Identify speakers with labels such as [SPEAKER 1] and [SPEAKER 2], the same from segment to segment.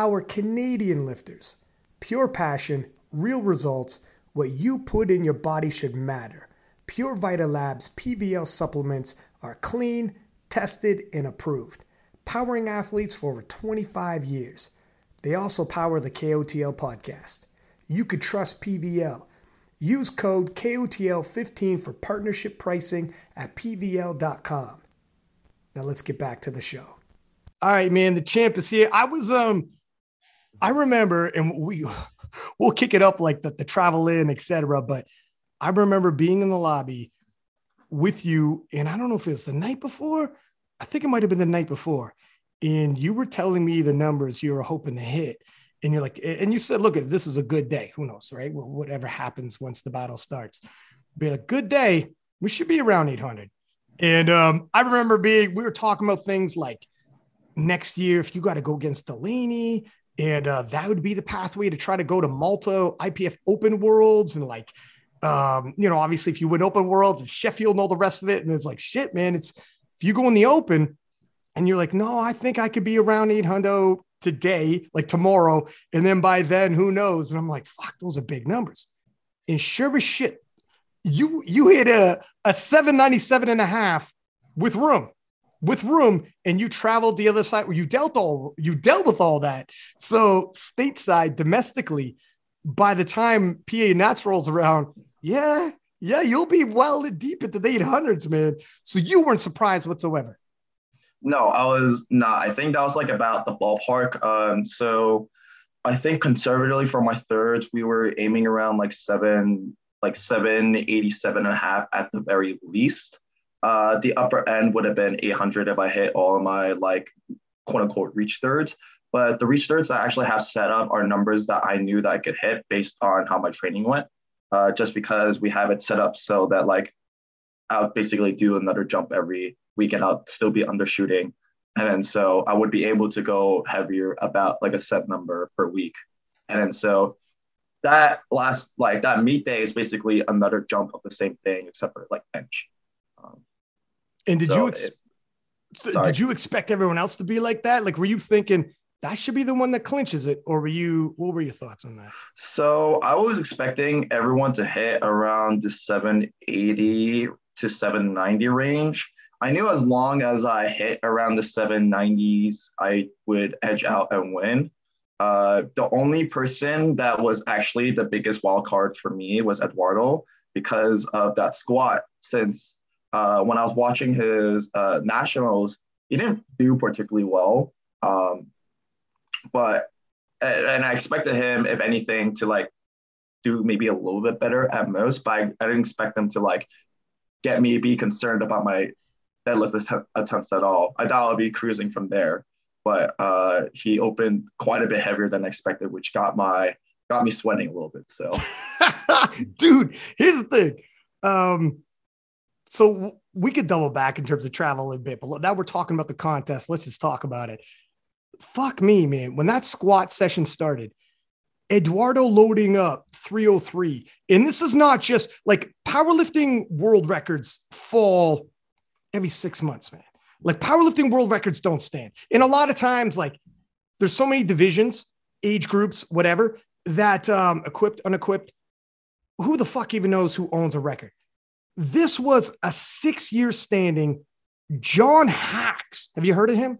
[SPEAKER 1] Our Canadian lifters, pure passion, real results, what you put in your body should matter. Pure Vita Labs PVL supplements are clean, tested, and approved, powering athletes for over 25 years. They also power the KOTL podcast. You could trust PVL. Use code KOTL15 for partnership pricing at PVL.com. Now let's get back to the show. All right, man. The champ is here. I was um I remember, and we we'll kick it up like the, the travel in, etc. But I remember being in the lobby with you, and I don't know if it's the night before. I think it might have been the night before, and you were telling me the numbers you were hoping to hit, and you're like, and you said, "Look, this is a good day. Who knows, right? Well, whatever happens once the battle starts, be a good day. We should be around 800." And um, I remember being, we were talking about things like next year if you got to go against Delaney, and uh, that would be the pathway to try to go to Malta IPF Open Worlds, and like, um, you know, obviously if you win Open Worlds, and Sheffield and all the rest of it, and it's like shit, man. It's if you go in the Open, and you're like, no, I think I could be around 800 today, like tomorrow, and then by then, who knows? And I'm like, fuck, those are big numbers. And sure as shit, you you hit a a 797 and a half with room with room and you traveled the other side where you dealt all you dealt with all that. So stateside domestically, by the time PA Nats rolls around, yeah, yeah, you'll be well deep into the 800s, man. So you weren't surprised whatsoever.
[SPEAKER 2] No, I was not. I think that was like about the ballpark. Um, so I think conservatively for my thirds, we were aiming around like seven, like 787 and a half at the very least. Uh, the upper end would have been 800 if I hit all of my like quote unquote reach thirds. But the reach thirds I actually have set up are numbers that I knew that I could hit based on how my training went. Uh, just because we have it set up so that like I'll basically do another jump every week and I'll still be undershooting. And then so I would be able to go heavier about like a set number per week. And then so that last like that meet day is basically another jump of the same thing except for like bench. Um,
[SPEAKER 1] and did so you ex- it, did you expect everyone else to be like that? Like, were you thinking that should be the one that clinches it, or were you? What were your thoughts on that?
[SPEAKER 2] So I was expecting everyone to hit around the 780 to 790 range. I knew as long as I hit around the 790s, I would edge out and win. Uh, the only person that was actually the biggest wild card for me was Eduardo because of that squat. Since uh, when I was watching his uh, nationals, he didn't do particularly well. Um, but and I expected him, if anything, to like do maybe a little bit better at most. But I, I didn't expect them to like get me be concerned about my deadlift att- attempts at all. I thought I'd be cruising from there, but uh, he opened quite a bit heavier than I expected, which got my got me sweating a little bit. So,
[SPEAKER 1] dude, here's the thing. Um, so we could double back in terms of travel a bit, but now we're talking about the contest. Let's just talk about it. Fuck me, man. When that squat session started, Eduardo loading up 303. And this is not just like powerlifting world records fall every six months, man. Like powerlifting world records don't stand. And a lot of times, like there's so many divisions, age groups, whatever, that um, equipped, unequipped. Who the fuck even knows who owns a record? This was a six year standing John Haack. Have you heard of him?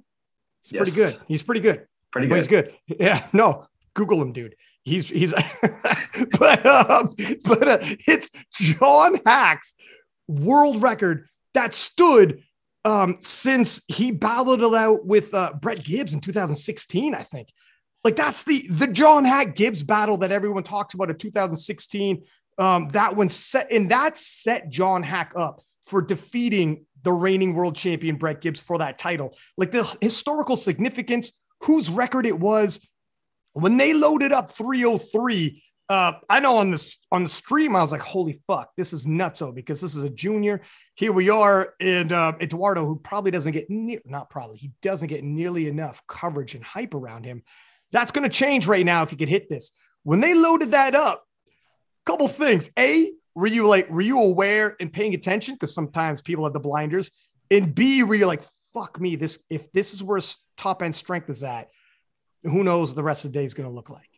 [SPEAKER 1] He's yes. pretty good. He's pretty good.
[SPEAKER 2] Pretty good.
[SPEAKER 1] he's good. Yeah. No, Google him, dude. He's he's but um, but uh, it's John Haack's world record that stood um, since he battled it out with uh, Brett Gibbs in 2016, I think. Like that's the the John Haack Gibbs battle that everyone talks about in 2016 um, that one set and that set John Haack up for defeating the reigning world champion Brett Gibbs for that title. Like the historical significance, whose record it was when they loaded up 303. Uh, I know on this on the stream, I was like, "Holy fuck, this is nutso!" Because this is a junior. Here we are, and uh, Eduardo, who probably doesn't get near, not probably, he doesn't get nearly enough coverage and hype around him. That's going to change right now if he could hit this. When they loaded that up, couple things. A, were you like, were you aware and paying attention? Because sometimes people have the blinders. And B, were you like, fuck me, this if this is where top end strength is at, who knows what the rest of the day is going to look like?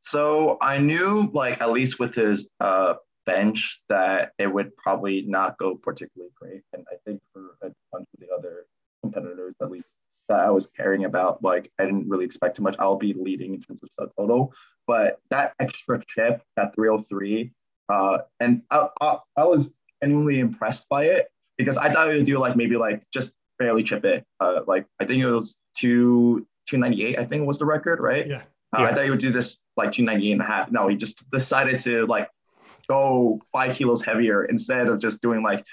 [SPEAKER 2] So I knew, like, at least with his uh, bench, that it would probably not go particularly great. And I think for a bunch of the other competitors, at least that I was caring about, like, I didn't really expect too much. I'll be leading in terms of sub total, but that extra chip, that 303, uh, and I, I, I was genuinely impressed by it because I thought it would do like maybe like just barely chip it. Uh, like I think it was two 298, I think was the record, right?
[SPEAKER 1] Yeah.
[SPEAKER 2] Uh,
[SPEAKER 1] yeah.
[SPEAKER 2] I thought he would do this like 298 and a half. No, he just decided to like go five kilos heavier instead of just doing like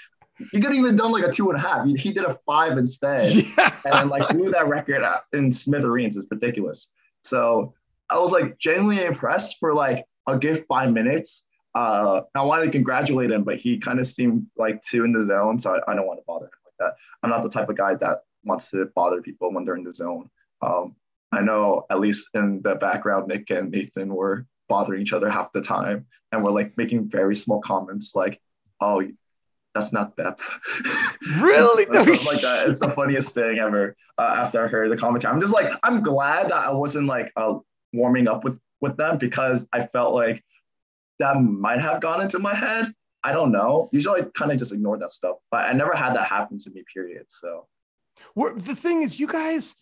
[SPEAKER 2] he could have even done like a two and a half. He, he did a five instead, yeah. and like blew that record up in smithereens. It's ridiculous. So I was like genuinely impressed for like a good five minutes. Uh, I wanted to congratulate him, but he kind of seemed like too in the zone, so I, I don't want to bother him like that. I'm not the type of guy that wants to bother people when they're in the zone. Um, I know at least in the background, Nick and Nathan were bothering each other half the time, and were like making very small comments like, "Oh, that's not depth."
[SPEAKER 1] Really?
[SPEAKER 2] like that. It's the funniest thing ever. Uh, after I heard the commentary, I'm just like, I'm glad that I wasn't like uh, warming up with with them because I felt like that might have gone into my head. I don't know. Usually I kind of just ignore that stuff, but I never had that happen to me, period. So
[SPEAKER 1] We're, the thing is, you guys,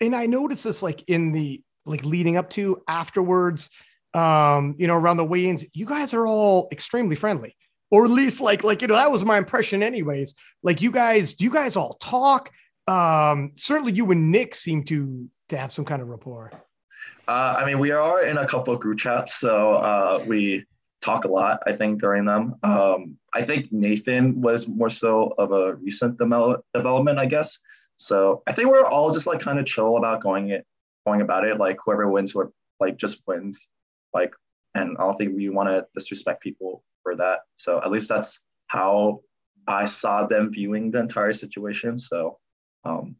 [SPEAKER 1] and I noticed this like in the like leading up to afterwards, um, you know, around the weigh-ins, you guys are all extremely friendly. Or at least like, like, you know, that was my impression anyways. Like you guys, do you guys all talk? Um, certainly you and Nick seem to to have some kind of rapport.
[SPEAKER 2] Uh, I mean, we are in a couple of group chats, so uh, we talk a lot. I think during them. Um, I think Nathan was more so of a recent de- development, I guess. So I think we're all just like kind of chill about going it, going about it. Like whoever wins, what like just wins. Like, and I don't think we want to disrespect people for that. So at least that's how I saw them viewing the entire situation. So um,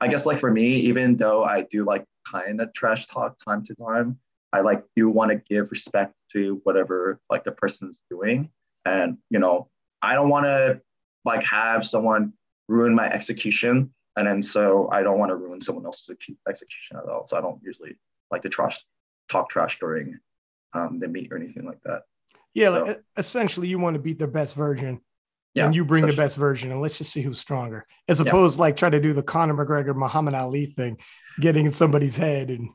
[SPEAKER 2] I guess like for me, even though I do like kind of trash talk time to time, I like do want to give respect to whatever like the person's doing. And you know, I don't want to like have someone ruin my execution. And then so I don't want to ruin someone else's execution at all. So I don't usually like to trash talk trash during um, the meet or anything like that.
[SPEAKER 1] Yeah, so, like, essentially you want to beat their best version.
[SPEAKER 2] Yeah,
[SPEAKER 1] and you bring the best version, and let's just see who's stronger, as opposed yeah. like try to do the Conor McGregor Muhammad Ali thing, getting in somebody's head and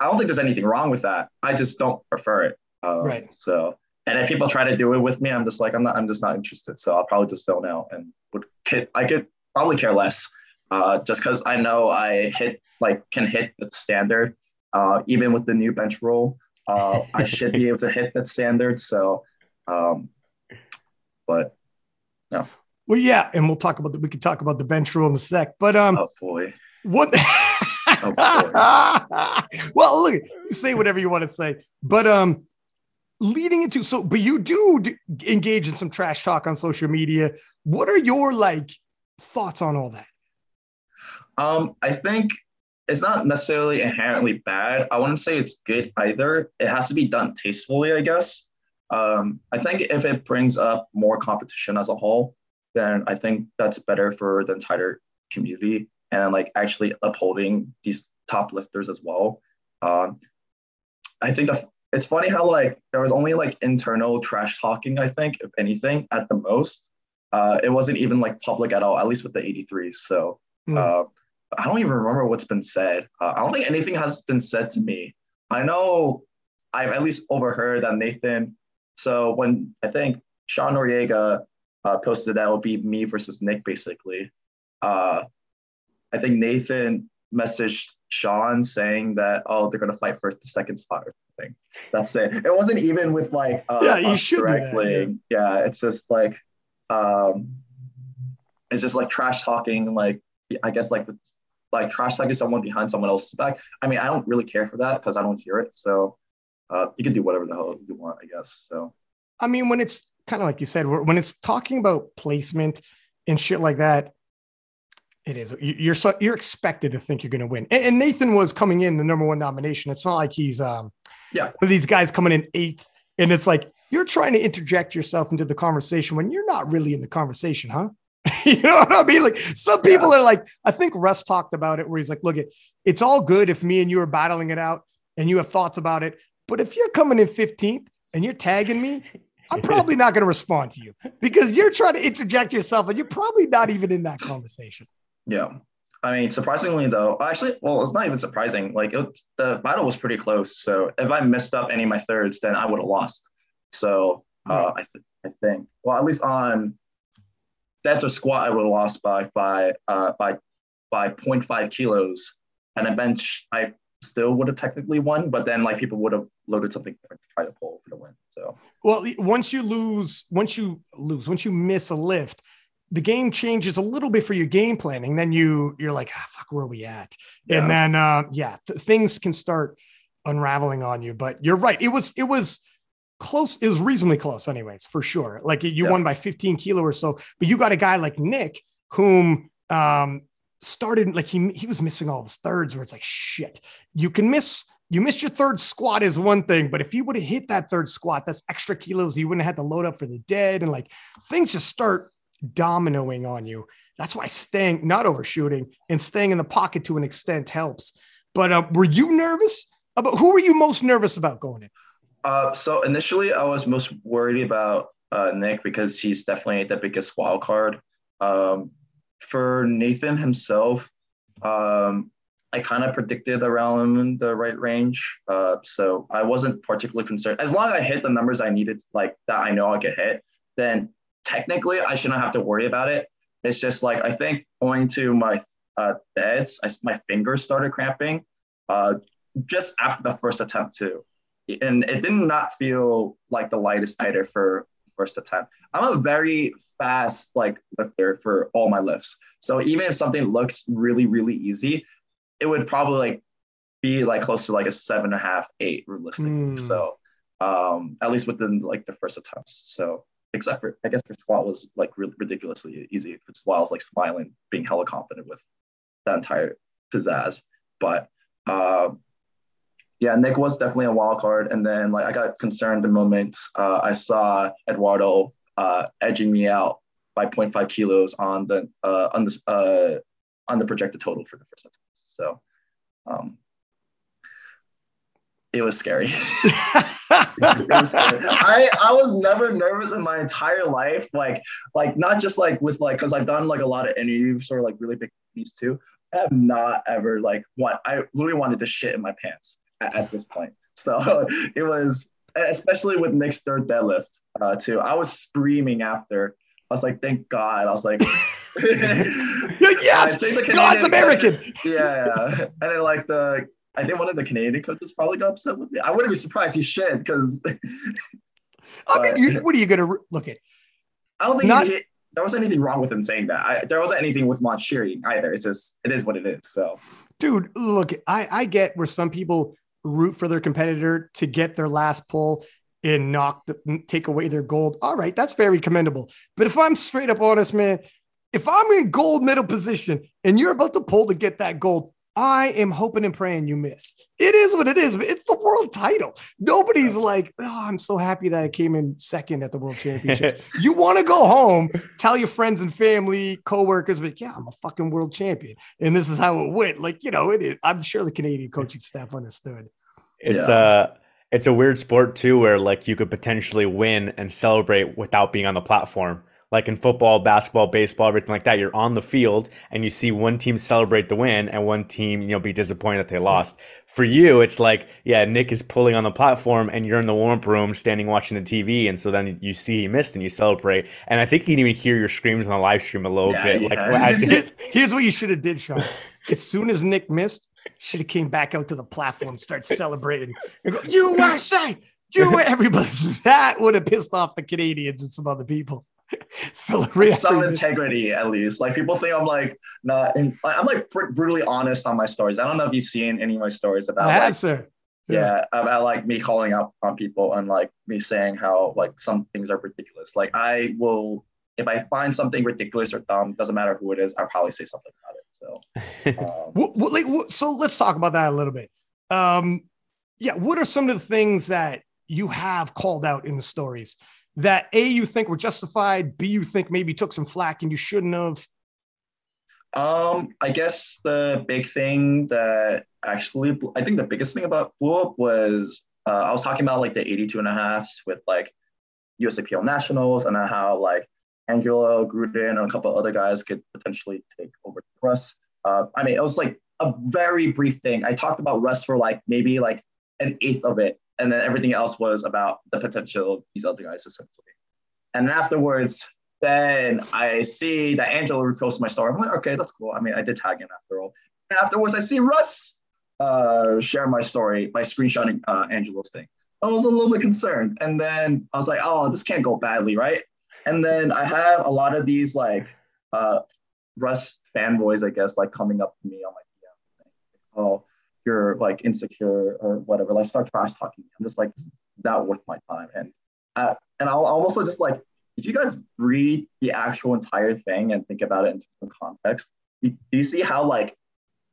[SPEAKER 2] I don't think there's anything wrong with that. I just don't prefer it. Um,
[SPEAKER 1] right.
[SPEAKER 2] So, and if people try to do it with me, I'm just like, I'm not, I'm just not interested. So I'll probably just zone out and would, I could probably care less. Uh, just because I know I hit like can hit the standard, uh, even with the new bench rule, uh, I should be able to hit that standard. So, um, but no.
[SPEAKER 1] Well, yeah, and we'll talk about the, we could talk about the bench rule in a sec. But um,
[SPEAKER 2] oh boy,
[SPEAKER 1] what? Oh, well, look, say whatever you want to say, but um, leading into so, but you do engage in some trash talk on social media. What are your like thoughts on all that?
[SPEAKER 2] Um, I think it's not necessarily inherently bad. I wouldn't say it's good either. It has to be done tastefully, I guess. Um, I think if it brings up more competition as a whole, then I think that's better for the entire community and like actually upholding these top lifters as well. Um, I think the, it's funny how like there was only like internal trash talking. I think if anything, at the most, uh, it wasn't even like public at all. At least with the 83s. So mm. uh, I don't even remember what's been said. Uh, I don't think anything has been said to me. I know I've at least overheard that Nathan. So when I think Sean Noriega uh, posted that it would be me versus Nick, basically. Uh, I think Nathan messaged Sean saying that oh they're gonna fight for the second spot or something. That's it. It wasn't even with like
[SPEAKER 1] uh, yeah you should
[SPEAKER 2] directly. Yeah. yeah. it's just like um, it's just like trash talking. Like I guess like like trash talking someone behind someone else's back. I mean I don't really care for that because I don't hear it. So uh, you can do whatever the hell you want, I guess. So
[SPEAKER 1] I mean when it's kind of like you said when it's talking about placement and shit like that it is. You're so you're expected to think you're going to win. And, Nathan was coming in the number one nomination. It's not like he's um
[SPEAKER 2] yeah
[SPEAKER 1] these guys coming in eighth, and it's like you're trying to interject yourself into the conversation when you're not really in the conversation, huh? you know what I mean? Like some people yeah. are like, I think Russ talked about it where he's like, look at it's all good if me and you are battling it out and you have thoughts about it. But if you're coming in 15th and you're tagging me, I'm probably not going to respond to you because you're trying to interject yourself and you're probably not even in that conversation.
[SPEAKER 2] Yeah. I mean, surprisingly though, actually, well, it's not even surprising. Like it, the battle was pretty close. So if I messed up any of my thirds, then I would have lost. So uh, I, th- I think, well, at least on that's a squat, I would have lost by by uh, by by 0.5 kilos, and a bench, I still would have technically won. But then like people would have loaded something different to try to pull for the win. So
[SPEAKER 1] well, once you lose, once you lose, once you miss a lift the game changes a little bit for your game planning. Then you you're like, ah, fuck, where are we at? Yeah. And then uh, yeah, th- things can start unraveling on you. But you're right. It was it was close. It was reasonably close, anyways, for sure. Like you yeah. won by 15 kilo or so. But you got a guy like Nick whom um started like he he was missing all his thirds where it's like shit. You can miss you missed your third squat is one thing, but if you would have hit that third squat, that's extra kilos. You wouldn't have had to load up for the dead, and like things just start dominoing on you. That's why staying, not overshooting, and staying in the pocket to an extent helps. But uh, were you nervous about who were you most nervous about going in?
[SPEAKER 2] Uh, so initially, I was most worried about uh, Nick because he's definitely the biggest wild card. Um, for Nathan himself, um, I kind of predicted around the right range. Uh, so I wasn't particularly concerned. As long as I hit the numbers I needed, like that I know I'll get hit, then technically I shouldn't have to worry about it. It's just like I think owing to my uh, beds, I, my fingers started cramping uh, just after the first attempt too, and it did not feel like the lightest either for first attempt. I'm a very fast like lifter for all my lifts, so even if something looks really really easy, it would probably like be like close to like a seven and a half, eight realistically. Mm. So um, at least within like the first attempts. So except for I guess for squat was like really ridiculously easy. For squat, I was like smiling, being hella confident with that entire pizzazz. But um, yeah, Nick was definitely a wild card. And then like I got concerned the moment uh, I saw Eduardo uh, edging me out by 0.5 kilos on the uh, on the uh, on the projected total for the first attempt. So um, it was scary. I, I was never nervous in my entire life. Like, like not just like with like, cause I've done like a lot of interviews or like really big these too. I have not ever like what I literally wanted to shit in my pants at, at this point. So it was, especially with Nick's third deadlift uh, too. I was screaming after. I was like, thank God. I was like,
[SPEAKER 1] yes, God's American.
[SPEAKER 2] yeah, yeah. And then like the I think one of the Canadian coaches probably got upset with me. I wouldn't be surprised he should because.
[SPEAKER 1] I mean, you, what are you going to look at?
[SPEAKER 2] I don't think Not, he, there was anything wrong with him saying that. I, there wasn't anything with Mont cheering either. It's just it is what it is. So,
[SPEAKER 1] dude, look, I I get where some people root for their competitor to get their last pull and knock the, take away their gold. All right, that's very commendable. But if I'm straight up honest, man, if I'm in gold medal position and you're about to pull to get that gold, I am hoping and praying you miss. It is what it is. It's the world title. Nobody's like, oh, I'm so happy that I came in second at the world championships. you want to go home, tell your friends and family, coworkers, but yeah, I'm a fucking world champion. And this is how it went. Like, you know, it is. I'm sure the Canadian coaching staff understood.
[SPEAKER 3] It's yeah. uh it's a weird sport too, where like you could potentially win and celebrate without being on the platform like in football, basketball, baseball, everything like that, you're on the field and you see one team celebrate the win and one team, you know, be disappointed that they lost. For you, it's like, yeah, Nick is pulling on the platform and you're in the warm up room standing watching the TV. And so then you see he missed and you celebrate. And I think you can even hear your screams on the live stream a little yeah, bit. Yeah. Like,
[SPEAKER 1] here's, here's what you should have did, Sean. As soon as Nick missed, should have came back out to the platform, start celebrating, and go, USA, you everybody. That would have pissed off the Canadians and some other people.
[SPEAKER 2] some integrity at least. Like people think I'm like not. In, I'm like br- brutally honest on my stories. I don't know if you've seen any of my stories about. I
[SPEAKER 1] have,
[SPEAKER 2] like. Yeah. yeah, about like me calling out on people and like me saying how like some things are ridiculous. Like I will, if I find something ridiculous or dumb, doesn't matter who it is, I'll probably say something about it. So,
[SPEAKER 1] um, like, what, so let's talk about that a little bit. Um, yeah, what are some of the things that you have called out in the stories? That A, you think were justified, B, you think maybe took some flack and you shouldn't have?
[SPEAKER 2] Um, I guess the big thing that actually, I think the biggest thing about blew up was uh, I was talking about like the 82 and a halfs with like USAPL nationals and how like Angelo Gruden and a couple other guys could potentially take over Russ. Uh, I mean, it was like a very brief thing. I talked about Russ for like maybe like an eighth of it, and then everything else was about the potential of these other guys essentially. And afterwards, then I see that Angelo reposts my story. I'm like, okay, that's cool. I mean, I did tag him after all. And afterwards, I see Russ uh, share my story by screenshotting uh, Angelo's thing. I was a little bit concerned. And then I was like, oh, this can't go badly, right? And then I have a lot of these like uh, Russ fanboys, I guess, like coming up to me on my DM, oh, you're like insecure or whatever. Like start trash talking. I'm just like, not worth my time. And uh, and I'll also just like, if you guys read the actual entire thing and think about it in terms of context, you, do you see how like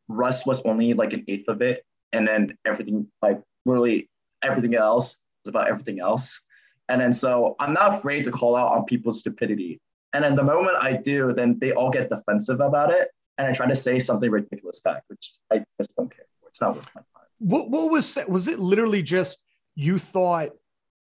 [SPEAKER 2] Russ was only like an eighth of it, and then everything like literally everything else is about everything else. And then so I'm not afraid to call out on people's stupidity. And then the moment I do, then they all get defensive about it. And I try to say something ridiculous back, which I just don't care. It's not worth my time.
[SPEAKER 1] What, what was was it literally just you thought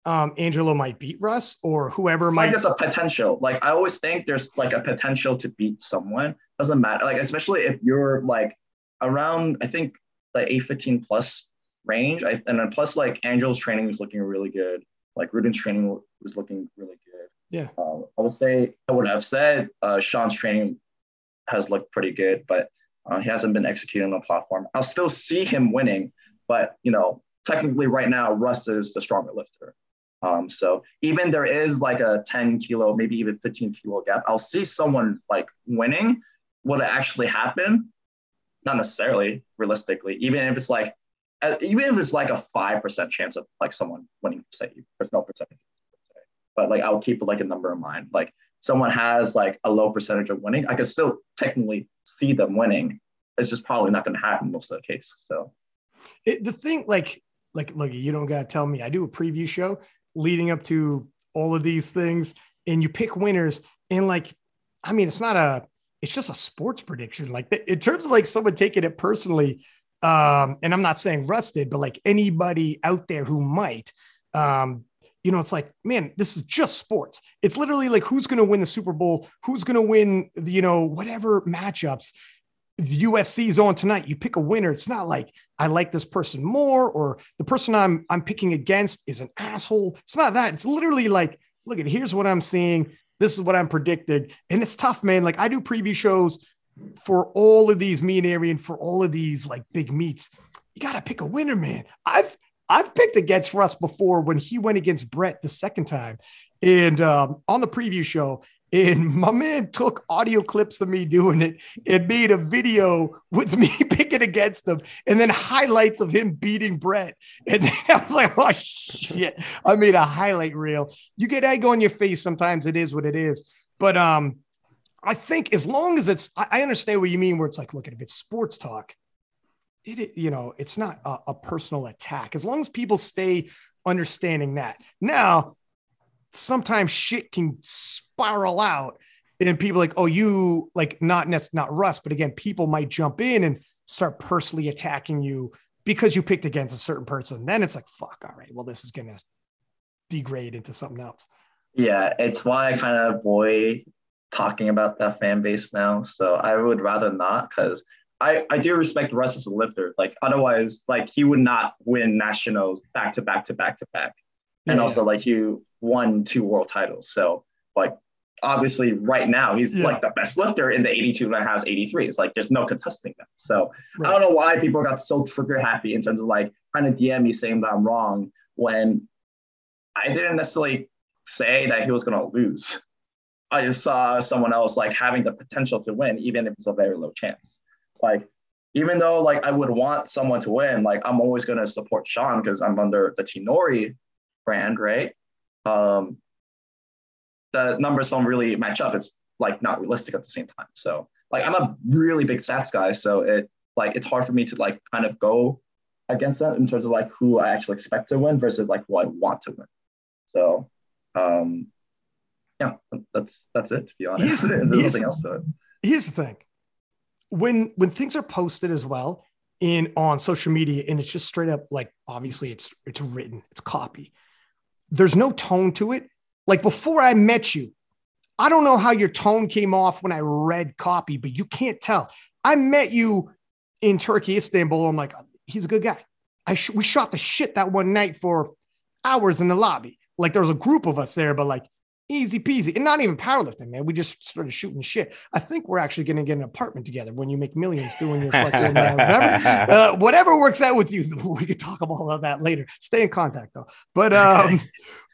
[SPEAKER 1] um, Angelo might beat Russ or whoever might?
[SPEAKER 2] Like there's a potential. Like I always think there's like a potential to beat someone. Doesn't matter. Like especially if you're like around, I think the 815 plus range. I, and then plus like Angelo's training was looking really good. Like Rudin's training was looking really good.
[SPEAKER 1] Yeah.
[SPEAKER 2] Um, I would say I would have said uh, Sean's training has looked pretty good, but uh, he hasn't been executing on the platform. I'll still see him winning, but you know, technically right now Russ is the stronger lifter. Um, so even there is like a 10 kilo, maybe even 15 kilo gap, I'll see someone like winning. Will it actually happen? Not necessarily, realistically. Even if it's like uh, even if it's like a five percent chance of like someone winning, say there's no percentage, but like I'll keep like a number in mind. Like someone has like a low percentage of winning, I could still technically see them winning. It's just probably not going to happen most of the case. So
[SPEAKER 1] it, the thing, like, like, look, you don't got to tell me. I do a preview show leading up to all of these things, and you pick winners, and like, I mean, it's not a, it's just a sports prediction. Like in terms of like someone taking it personally, um, and I'm not saying rusted, but like anybody out there who might, um, you know, it's like, man, this is just sports. It's literally like who's going to win the Super Bowl, who's going to win, you know, whatever matchups. The UFC is on tonight. You pick a winner. It's not like I like this person more, or the person I'm I'm picking against is an asshole. It's not that. It's literally like, look at here's what I'm seeing. This is what I'm predicted, and it's tough, man. Like I do preview shows for all of these mean area and for all of these like big meets, you got to pick a winner, man. I've I've picked against Russ before when he went against Brett the second time, and um, on the preview show. And my man took audio clips of me doing it and made a video with me picking against him, and then highlights of him beating Brett. And I was like, "Oh shit!" I made a highlight reel. You get egg on your face. Sometimes it is what it is. But um, I think as long as it's, I understand what you mean, where it's like, look if it's sports talk, it, you know, it's not a, a personal attack. As long as people stay understanding that. Now, sometimes shit can spiral out, and people like, oh, you like not not Russ, but again, people might jump in and start personally attacking you because you picked against a certain person. Then it's like, fuck, all right, well, this is gonna degrade into something else.
[SPEAKER 2] Yeah, it's why I kind of avoid talking about that fan base now. So I would rather not because I, I do respect Russ as a lifter. Like otherwise, like he would not win nationals back to back to back to back. And yeah. also like he won two world titles. So like obviously right now he's yeah. like the best lifter in the 82 and a half 83 it's like there's no contesting that so right. i don't know why people got so trigger happy in terms of like trying to dm me saying that i'm wrong when i didn't necessarily say that he was going to lose I just saw someone else like having the potential to win, even if it's a very low chance. Like, even though like I would want someone to win, like I'm always gonna support Sean because I'm under the Tinori brand, right? Um, the numbers don't really match up. It's like not realistic at the same time. So like I'm a really big stats guy, so it like it's hard for me to like kind of go against that in terms of like who I actually expect to win versus like who I want to win. So um yeah, that's that's it. To be honest, here's,
[SPEAKER 1] there's
[SPEAKER 2] nothing else to it.
[SPEAKER 1] Here's the thing: when when things are posted as well in on social media and it's just straight up like obviously it's it's written, it's copy. There's no tone to it. Like before I met you, I don't know how your tone came off when I read copy, but you can't tell. I met you in Turkey, Istanbul. I'm like, he's a good guy. I sh- we shot the shit that one night for hours in the lobby. Like there was a group of us there, but like easy peasy, and not even powerlifting, man. We just started shooting shit. I think we're actually going to get an apartment together when you make millions doing your fucking uh, whatever. Uh, whatever works out with you. We could talk about all of that later. Stay in contact though. But um,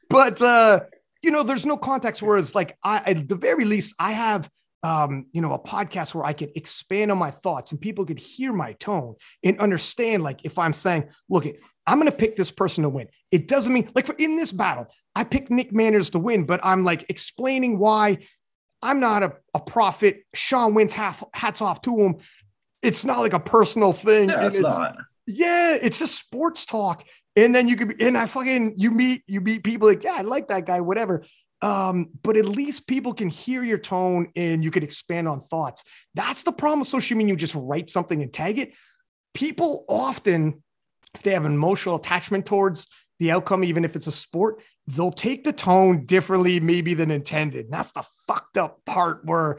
[SPEAKER 1] but uh, you know, there's no context. Whereas, like, I at the very least, I have um, you know, a podcast where I could expand on my thoughts and people could hear my tone and understand, like, if I'm saying, look, I'm going to pick this person to win. It doesn't mean, like, for in this battle, I picked Nick Manners to win, but I'm like explaining why I'm not a, a prophet. Sean wins half, hats off to him. It's not like a personal thing.
[SPEAKER 2] Yeah, it's, it's not.
[SPEAKER 1] Yeah, it's just sports talk. And then you could be, and I fucking, you meet, you meet people like, yeah, I like that guy, whatever. Um, but at least people can hear your tone and you could expand on thoughts. That's the problem with social media. You just write something and tag it. People often, if they have an emotional attachment towards the outcome, even if it's a sport, they'll take the tone differently, maybe than intended. And that's the fucked up part where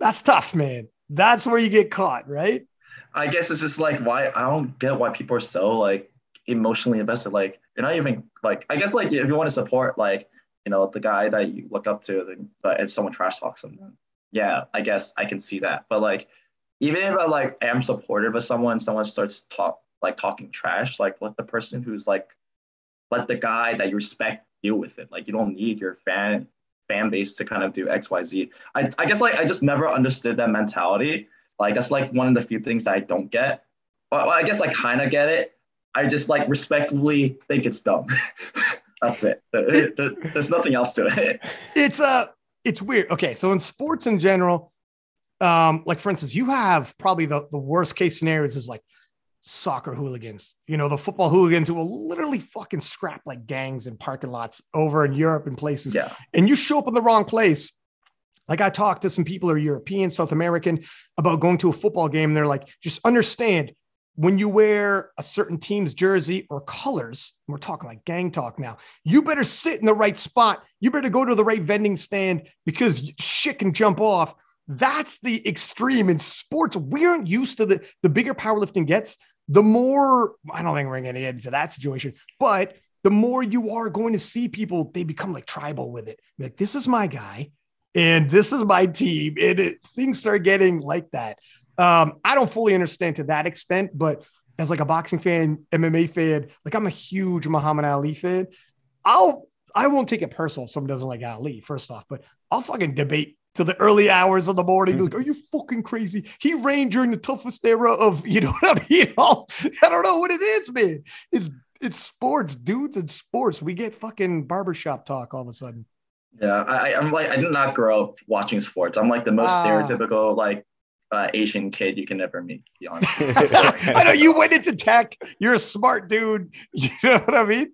[SPEAKER 1] that's tough, man. That's where you get caught, right?
[SPEAKER 2] I guess it's just like why I don't get why people are so like emotionally invested. Like you're not even like I guess like if you want to support like you know the guy that you look up to, but if someone trash talks him, yeah, I guess I can see that. But like even if I like am supportive of someone, someone starts talk like talking trash, like let the person who's like let the guy that you respect deal with it. Like you don't need your fan fan base to kind of do X, Y, Z. I, I guess like I just never understood that mentality. Like that's like one of the few things that I don't get. Well, I guess I kind of get it. I just like respectfully think it's dumb. That's it. There's nothing else to it.
[SPEAKER 1] It's uh it's weird. Okay, so in sports in general, um, like for instance, you have probably the, the worst case scenarios is like soccer hooligans, you know, the football hooligans who will literally fucking scrap like gangs in parking lots over in Europe and places.
[SPEAKER 2] Yeah.
[SPEAKER 1] And you show up in the wrong place. Like I talked to some people who are European, South American about going to a football game. And They're like, just understand when you wear a certain team's jersey or colors, we're talking like gang talk now, you better sit in the right spot. You better go to the right vending stand because shit can jump off. That's the extreme in sports. We aren't used to the, the bigger powerlifting gets, the more, I don't think we're going to get into that situation, but the more you are going to see people, they become like tribal with it. Like, this is my guy and this is my team. And it, things start getting like that. Um, I don't fully understand to that extent, but as like a boxing fan, MMA fan, like I'm a huge Muhammad Ali fan. I'll I won't take it personal if someone doesn't like Ali, first off, but I'll fucking debate to the early hours of the morning. Like, are you fucking crazy? He reigned during the toughest era of, you know what I mean? I don't know what it is, man. It's it's sports, dudes and sports. We get fucking barbershop talk all of a sudden.
[SPEAKER 2] Yeah, I, I'm like I did not grow up watching sports. I'm like the most uh, stereotypical like uh, Asian kid you can ever meet. be honest.
[SPEAKER 1] I know you went into tech. You're a smart dude. You know what I mean?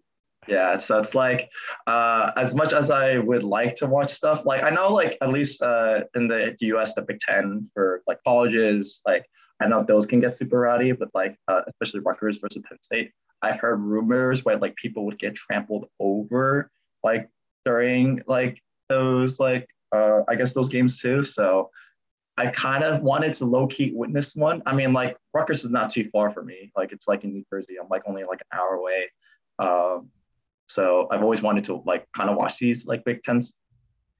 [SPEAKER 2] Yeah, so it's like uh, as much as I would like to watch stuff, like I know, like at least uh, in the U.S., the Big Ten for like colleges, like I know those can get super rowdy, but like uh, especially Rutgers versus Penn State, I've heard rumors where like people would get trampled over like during like those like uh, I guess those games too. So I kind of wanted to low key witness one. I mean, like Rutgers is not too far for me. Like it's like in New Jersey. I'm like only like an hour away. Um, so I've always wanted to like kind of watch these like Big Tens,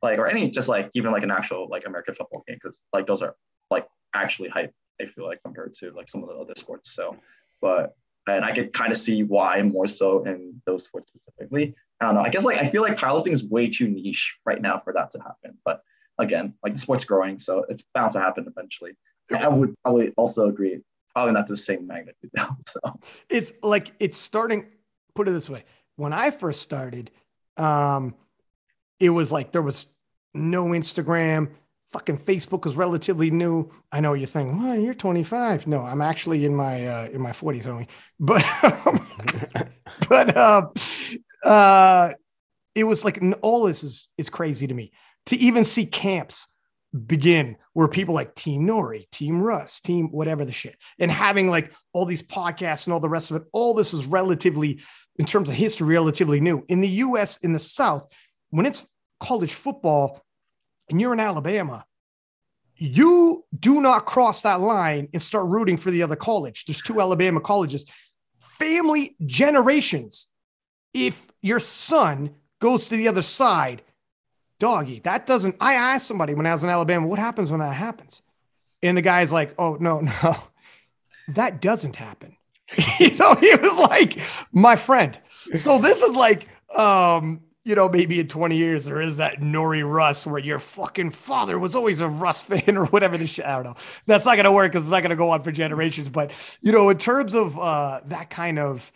[SPEAKER 2] like or any just like even like an actual like American football game because like those are like actually hype. I feel like compared to like some of the other sports. So, but and I could kind of see why more so in those sports specifically. I don't know. I guess like I feel like powerlifting is way too niche right now for that to happen. But again, like the sport's growing, so it's bound to happen eventually. I would probably also agree, probably not to the same magnitude now. So
[SPEAKER 1] it's like it's starting. Put it this way: when I first started, um, it was like there was no Instagram. Fucking Facebook was relatively new. I know you're thinking, well, you're 25. No, I'm actually in my uh, in my 40s only. But but uh, uh, it was like all this is is crazy to me to even see camps begin where people like Team Nori, Team Russ, Team whatever the shit, and having like all these podcasts and all the rest of it. All this is relatively, in terms of history, relatively new. In the US, in the South, when it's college football and you're in Alabama, you do not cross that line and start rooting for the other college. There's two Alabama colleges. Family generations. If your son goes to the other side, doggy, that doesn't. I asked somebody when I was in Alabama, what happens when that happens? And the guy's like, oh, no, no, that doesn't happen. you know, he was like, my friend. So this is like, um, you know, maybe in 20 years there is that Nori Russ where your fucking father was always a Russ fan or whatever the shit. I don't know. That's not gonna work because it's not gonna go on for generations. But you know, in terms of uh, that kind of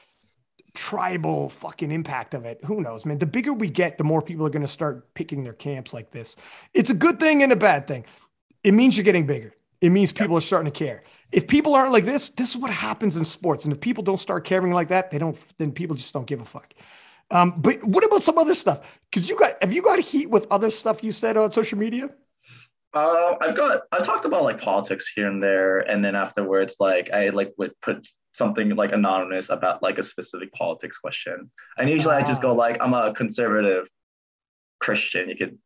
[SPEAKER 1] tribal fucking impact of it. Who knows, man? The bigger we get, the more people are going to start picking their camps like this. It's a good thing and a bad thing. It means you're getting bigger. It means people are starting to care. If people aren't like this, this is what happens in sports. And if people don't start caring like that, they don't. Then people just don't give a fuck. Um, but what about some other stuff? Because you got have you got heat with other stuff you said on social media?
[SPEAKER 2] Uh, I've got I talked about like politics here and there, and then afterwards, like I like would put something like anonymous about like a specific politics question. And usually I just go ah. like, I'm a conservative Christian. You could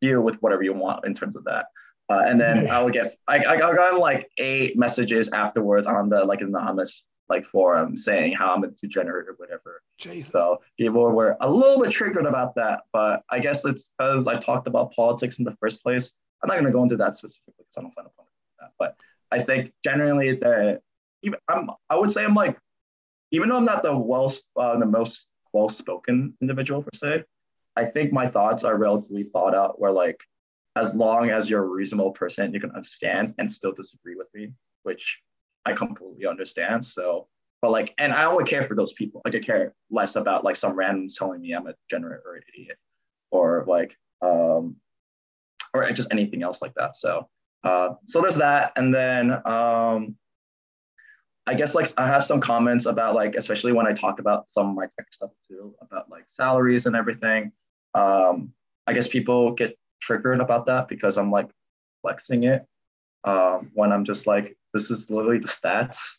[SPEAKER 2] deal with whatever you want in terms of that. Uh, and then I would get I, I got like eight messages afterwards on the like anonymous like forum saying how I'm a degenerate or whatever. Jesus. So people were a little bit triggered about that, but I guess it's because I talked about politics in the first place. I'm not going to go into that specifically because I don't find a point that. But I think generally the even I'm I would say I'm like even though I'm not the well uh, the most well spoken individual per se, I think my thoughts are relatively thought out. Where like as long as you're a reasonable person, you can understand and still disagree with me, which I completely understand. So, but like, and I only care for those people. Like, I care less about like some random telling me I'm a degenerate or an idiot, or like, um, or just anything else like that. So, uh, so there's that, and then um, I guess like I have some comments about like, especially when I talk about some of my tech stuff too, about like salaries and everything. Um, I guess people get triggered about that because I'm like flexing it um, when I'm just like, this is literally the stats.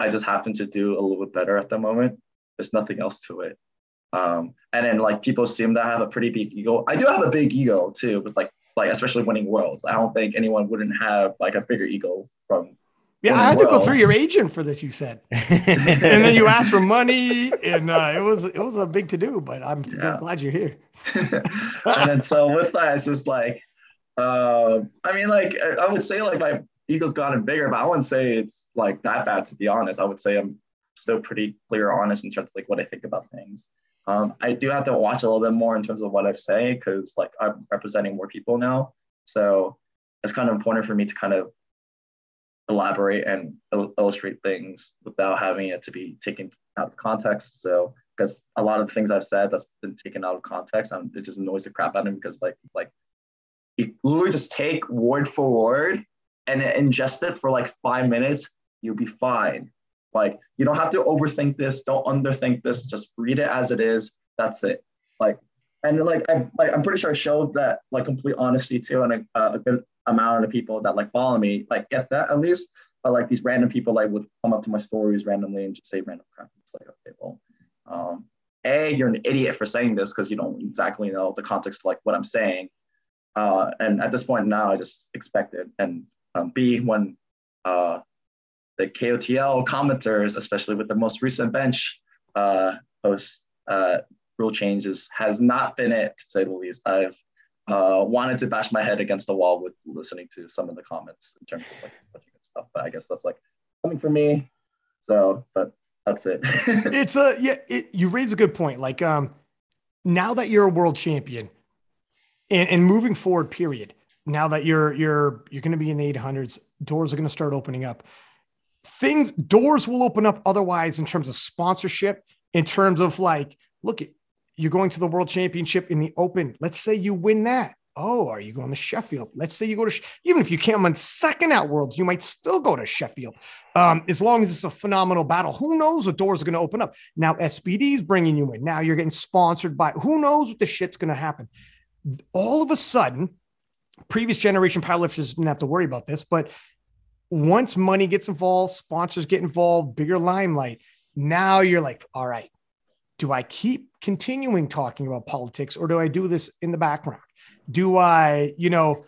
[SPEAKER 2] I just happen to do a little bit better at the moment. There's nothing else to it. Um, and then like people seem to have a pretty big ego. I do have a big ego too, but like like especially winning worlds. I don't think anyone wouldn't have like a bigger ego from
[SPEAKER 1] yeah, I had to go through your agent for this. You said, and then you asked for money, and uh, it was it was a big to do. But I'm yeah. glad you're here.
[SPEAKER 2] and then so with that, it's just like, uh, I mean, like I would say like my ego's gotten bigger, but I wouldn't say it's like that bad. To be honest, I would say I'm still pretty clear, honest in terms of like what I think about things. Um, I do have to watch a little bit more in terms of what I say because like I'm representing more people now, so it's kind of important for me to kind of elaborate and il- illustrate things without having it to be taken out of context. So because a lot of the things I've said that's been taken out of context, and it just annoys the crap out of me because like like you literally just take word for word and ingest it for like five minutes, you'll be fine. Like you don't have to overthink this, don't underthink this, just read it as it is. That's it. Like and like I like I'm pretty sure I showed that like complete honesty too, and a, uh, a good amount of people that like follow me like get that at least. But like these random people like would come up to my stories randomly and just say random crap. It's like okay, well, um, a you're an idiot for saying this because you don't exactly know the context of like what I'm saying. Uh, and at this point now, I just expect it. And um, B when uh, the KOTL commenters, especially with the most recent bench uh, post uh, rule changes, has not been it to say the least. I've uh, wanted to bash my head against the wall with listening to some of the comments in terms of like stuff. But I guess that's like coming for me. So, but that's it.
[SPEAKER 1] it's a yeah. It, you raise a good point. Like um, now that you're a world champion, and, and moving forward, period. Now that you're you're you're going to be in the 800s, doors are going to start opening up. Things doors will open up otherwise in terms of sponsorship, in terms of like, look, you're going to the world championship in the open. Let's say you win that. Oh, are you going to Sheffield? Let's say you go to, even if you can't win second at Worlds, you might still go to Sheffield. Um, as long as it's a phenomenal battle, who knows what doors are going to open up. Now, SBD is bringing you in. Now you're getting sponsored by, who knows what the shit's going to happen. All of a sudden, previous generation powerlifters didn't have to worry about this, but once money gets involved, sponsors get involved, bigger limelight. Now you're like, all right, do I keep continuing talking about politics or do I do this in the background? Do I, you know,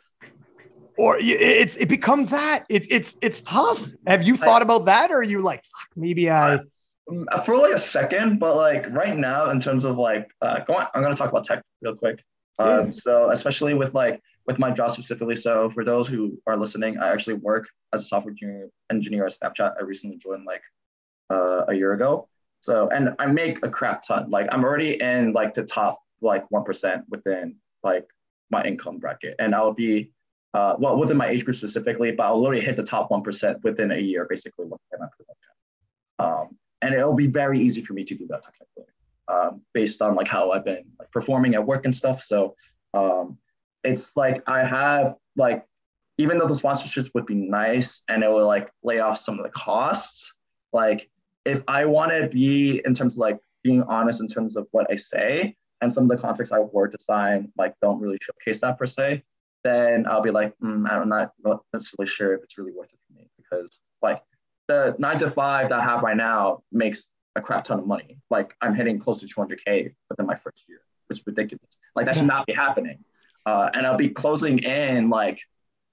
[SPEAKER 1] or it's it becomes that it's it's it's tough. Have you thought about that, or are you like, fuck, maybe I?
[SPEAKER 2] Uh, for like a second, but like right now, in terms of like, uh, go on, I'm gonna talk about tech real quick. Um, yeah. So especially with like with my job specifically. So for those who are listening, I actually work as a software engineer, engineer at Snapchat. I recently joined like uh, a year ago. So and I make a crap ton. Like I'm already in like the top like one percent within like my income bracket, and I'll be uh, well within my age group specifically, but I'll literally hit the top one percent within a year, basically. Um, and it'll be very easy for me to do that technically, um, based on like how I've been like performing at work and stuff. So um, it's like I have like even though the sponsorships would be nice and it would like lay off some of the costs, like if I want to be in terms of like being honest in terms of what I say and some of the contracts I were to sign like don't really showcase that per se, then I'll be like, mm, I'm not necessarily sure if it's really worth it for me because like the nine to five that I have right now makes a crap ton of money. Like I'm hitting close to 200k within my first year, which is ridiculous. Like that should not be happening uh, and I'll be closing in like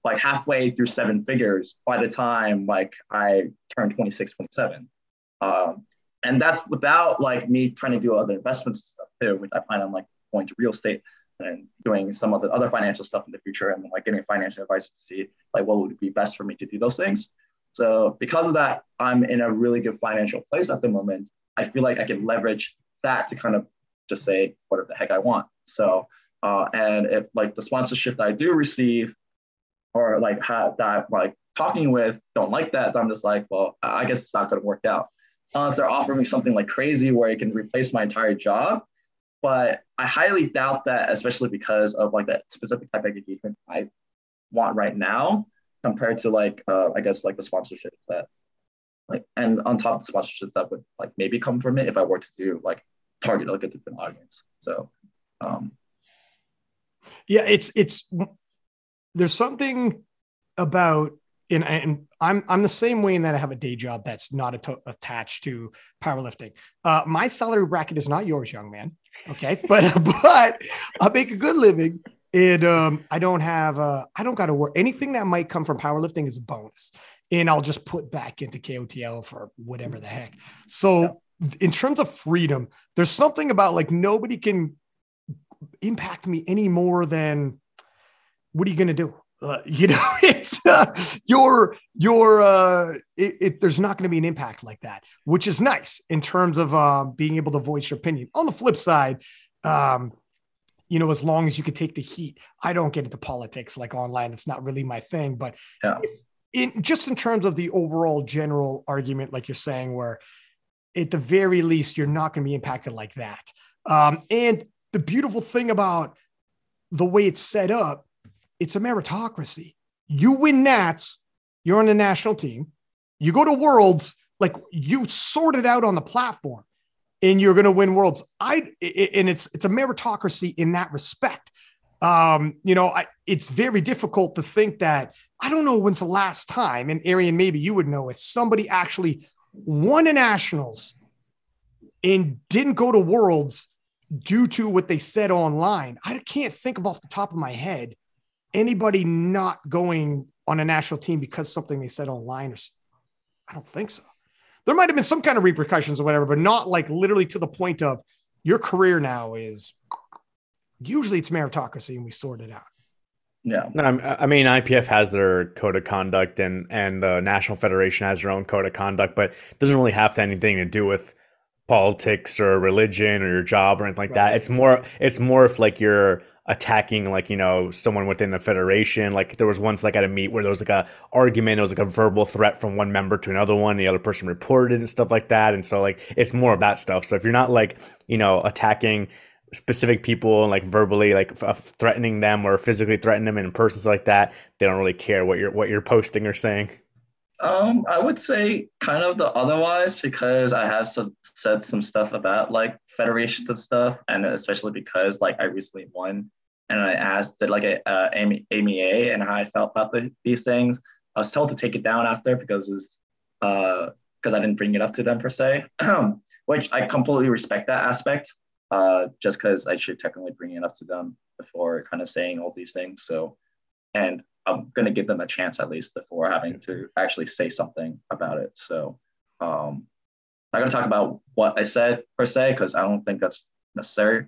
[SPEAKER 2] like halfway through seven figures by the time like I turn 26, 27. Um, and that's without like me trying to do other investments stuff too, which I plan on like going to real estate and doing some of the other financial stuff in the future and like getting financial advice to see like what would be best for me to do those things. So because of that, I'm in a really good financial place at the moment. I feel like I can leverage that to kind of just say whatever the heck I want. So uh, and if like the sponsorship that I do receive or like have that like talking with don't like that, I'm just like, well, I guess it's not going to work out. Unless they're offering me something like crazy where it can replace my entire job. But I highly doubt that, especially because of like that specific type of engagement I want right now compared to like, uh, I guess like the sponsorships that like, and on top of the sponsorships that would like maybe come from it if I were to do like target like a different audience. So, um,
[SPEAKER 1] yeah, it's it's there's something about and, and I'm I'm the same way in that I have a day job that's not attached to powerlifting. Uh, my salary bracket is not yours, young man. Okay, but but I make a good living, and um, I don't have uh, I don't got to work. Anything that might come from powerlifting is a bonus, and I'll just put back into KOTL for whatever the heck. So in terms of freedom, there's something about like nobody can impact me any more than what are you going to do? Uh, you know, it's uh, your your uh, it, it, there's not going to be an impact like that, which is nice in terms of uh, being able to voice your opinion. On the flip side, um, you know, as long as you can take the heat, I don't get into politics like online. It's not really my thing, but yeah. in just in terms of the overall general argument, like you're saying, where at the very least you're not going to be impacted like that. Um, and the beautiful thing about the way it's set up, it's a meritocracy. You win Nats, you're on the national team. You go to Worlds, like you sort it out on the platform, and you're going to win Worlds. I and it's it's a meritocracy in that respect. Um, you know, I, it's very difficult to think that I don't know when's the last time, and Arian, maybe you would know if somebody actually won a nationals and didn't go to Worlds due to what they said online. I can't think of off the top of my head anybody not going on a national team because something they said online. Or I don't think so. There might have been some kind of repercussions or whatever, but not like literally to the point of your career now is usually it's meritocracy and we sort it out.
[SPEAKER 2] Yeah.
[SPEAKER 3] I mean, IPF has their code of conduct and, and the National Federation has their own code of conduct, but it doesn't really have to anything to do with politics or religion or your job or anything like right. that. It's more it's more if like you're attacking like you know someone within the federation. Like there was once like at a meet where there was like a argument it was like a verbal threat from one member to another one the other person reported and stuff like that. And so like it's more of that stuff. So if you're not like you know attacking specific people and like verbally like f- threatening them or physically threatening them in persons like that they don't really care what you're what you're posting or saying.
[SPEAKER 2] Um, I would say kind of the otherwise because I have some, said some stuff about like federations and stuff, and especially because like I recently won and I asked did like a uh, and how I felt about the, these things. I was told to take it down after because it's uh because I didn't bring it up to them per se, which I completely respect that aspect. Uh, just because I should technically bring it up to them before kind of saying all these things. So, and I'm gonna give them a chance at least before having to actually say something about it. So, um, I'm not gonna talk about what I said per se because I don't think that's necessary.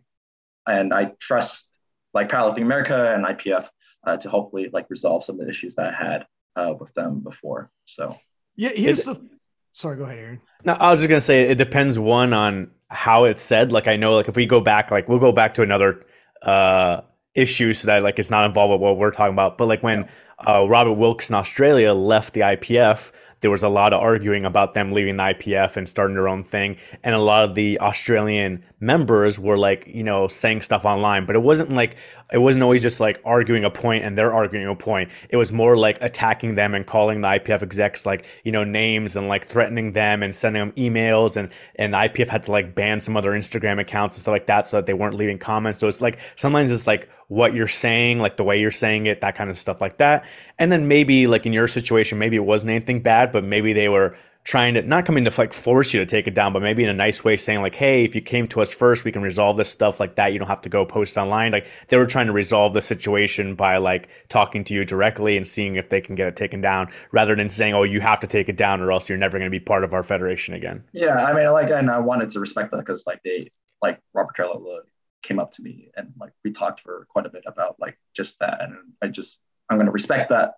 [SPEAKER 2] And I trust like Powerlifting America and IPF uh, to hopefully like resolve some of the issues that I had uh, with them before. So
[SPEAKER 1] yeah, here's it, the. Sorry, go ahead, Aaron.
[SPEAKER 3] No, I was just gonna say it depends one on how it's said. Like I know, like if we go back, like we'll go back to another uh issue so that like it's not involved with what we're talking about. But like when uh, Robert Wilks in Australia left the IPF, there was a lot of arguing about them leaving the IPF and starting their own thing. And a lot of the Australian members were like, you know, saying stuff online, but it wasn't like, it wasn't always just like arguing a point and they're arguing a point. It was more like attacking them and calling the IPF execs like, you know, names and like threatening them and sending them emails. And, and the IPF had to like ban some other Instagram accounts and stuff like that so that they weren't leaving comments. So it's like, sometimes it's like what you're saying, like the way you're saying it, that kind of stuff like that. And then maybe like in your situation, maybe it wasn't anything bad, but maybe they were trying to not coming to like force you to take it down, but maybe in a nice way saying like, hey, if you came to us first, we can resolve this stuff like that. You don't have to go post online. Like they were trying to resolve the situation by like talking to you directly and seeing if they can get it taken down rather than saying, oh, you have to take it down or else you're never going to be part of our federation again.
[SPEAKER 2] Yeah. I mean, like, and I wanted to respect that because like they, like Robert Carlo came up to me and like we talked for quite a bit about like just that. And I just, I'm going to respect that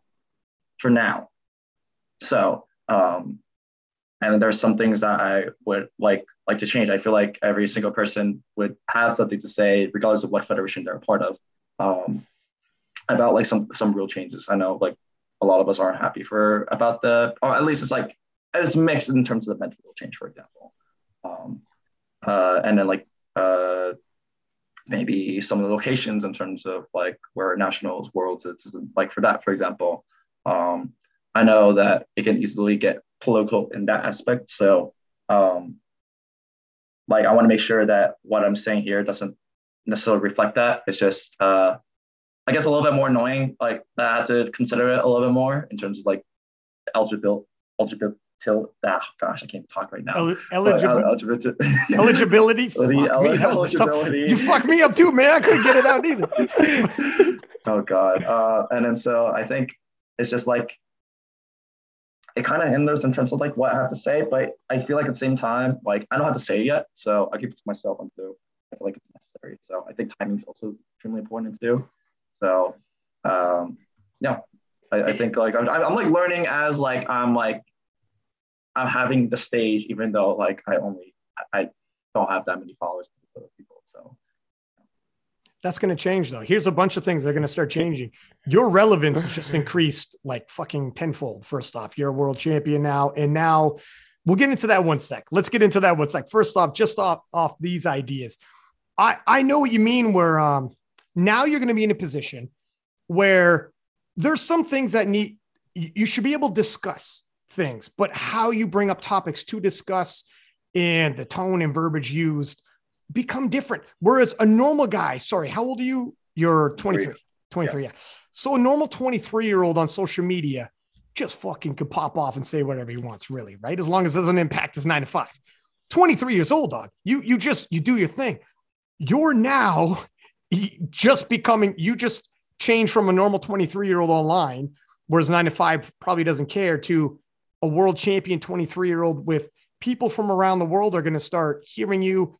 [SPEAKER 2] for now. So, um, and there's some things that I would like like to change. I feel like every single person would have something to say, regardless of what federation they're a part of, um, about like some some real changes. I know like a lot of us aren't happy for about the, or at least it's like it's mixed in terms of the mental change, for example. Um, uh, and then like uh, maybe some of the locations in terms of like where nationals, worlds, it's like for that, for example. Um, I know that it can easily get political in that aspect. So, um, like, I want to make sure that what I'm saying here doesn't necessarily reflect that. It's just, uh, I guess, a little bit more annoying. Like, I had to consider it a little bit more in terms of like eligibility, eligibility. Ah, gosh, I can't talk right now. El-
[SPEAKER 1] eligibility. Uh, eligibility. eligibility. You fucked me up too, man. I couldn't get it out either.
[SPEAKER 2] oh God. Uh, and then so I think it's just like it kind of hinders in terms of like what I have to say, but I feel like at the same time, like I don't have to say it yet, so I keep it to myself until I feel like it's necessary. So I think timing is also extremely important too. So um, yeah, I, I think like I'm, I'm like learning as like I'm like I'm having the stage, even though like I only I don't have that many followers people. So
[SPEAKER 1] that's going to change though. Here's a bunch of things that are going to start changing. Your relevance just increased like fucking tenfold. First off, you're a world champion now, and now we'll get into that one sec. Let's get into that one sec. First off, just off off these ideas, I I know what you mean. Where um now you're going to be in a position where there's some things that need you should be able to discuss things, but how you bring up topics to discuss and the tone and verbiage used become different. Whereas a normal guy, sorry, how old are you? You're 23. 23, yeah. yeah. So a normal 23 year old on social media just fucking could pop off and say whatever he wants, really, right? As long as it doesn't impact his nine to five. 23 years old, dog. You you just you do your thing. You're now just becoming, you just change from a normal 23 year old online, whereas nine to five probably doesn't care, to a world champion 23 year old with people from around the world are going to start hearing you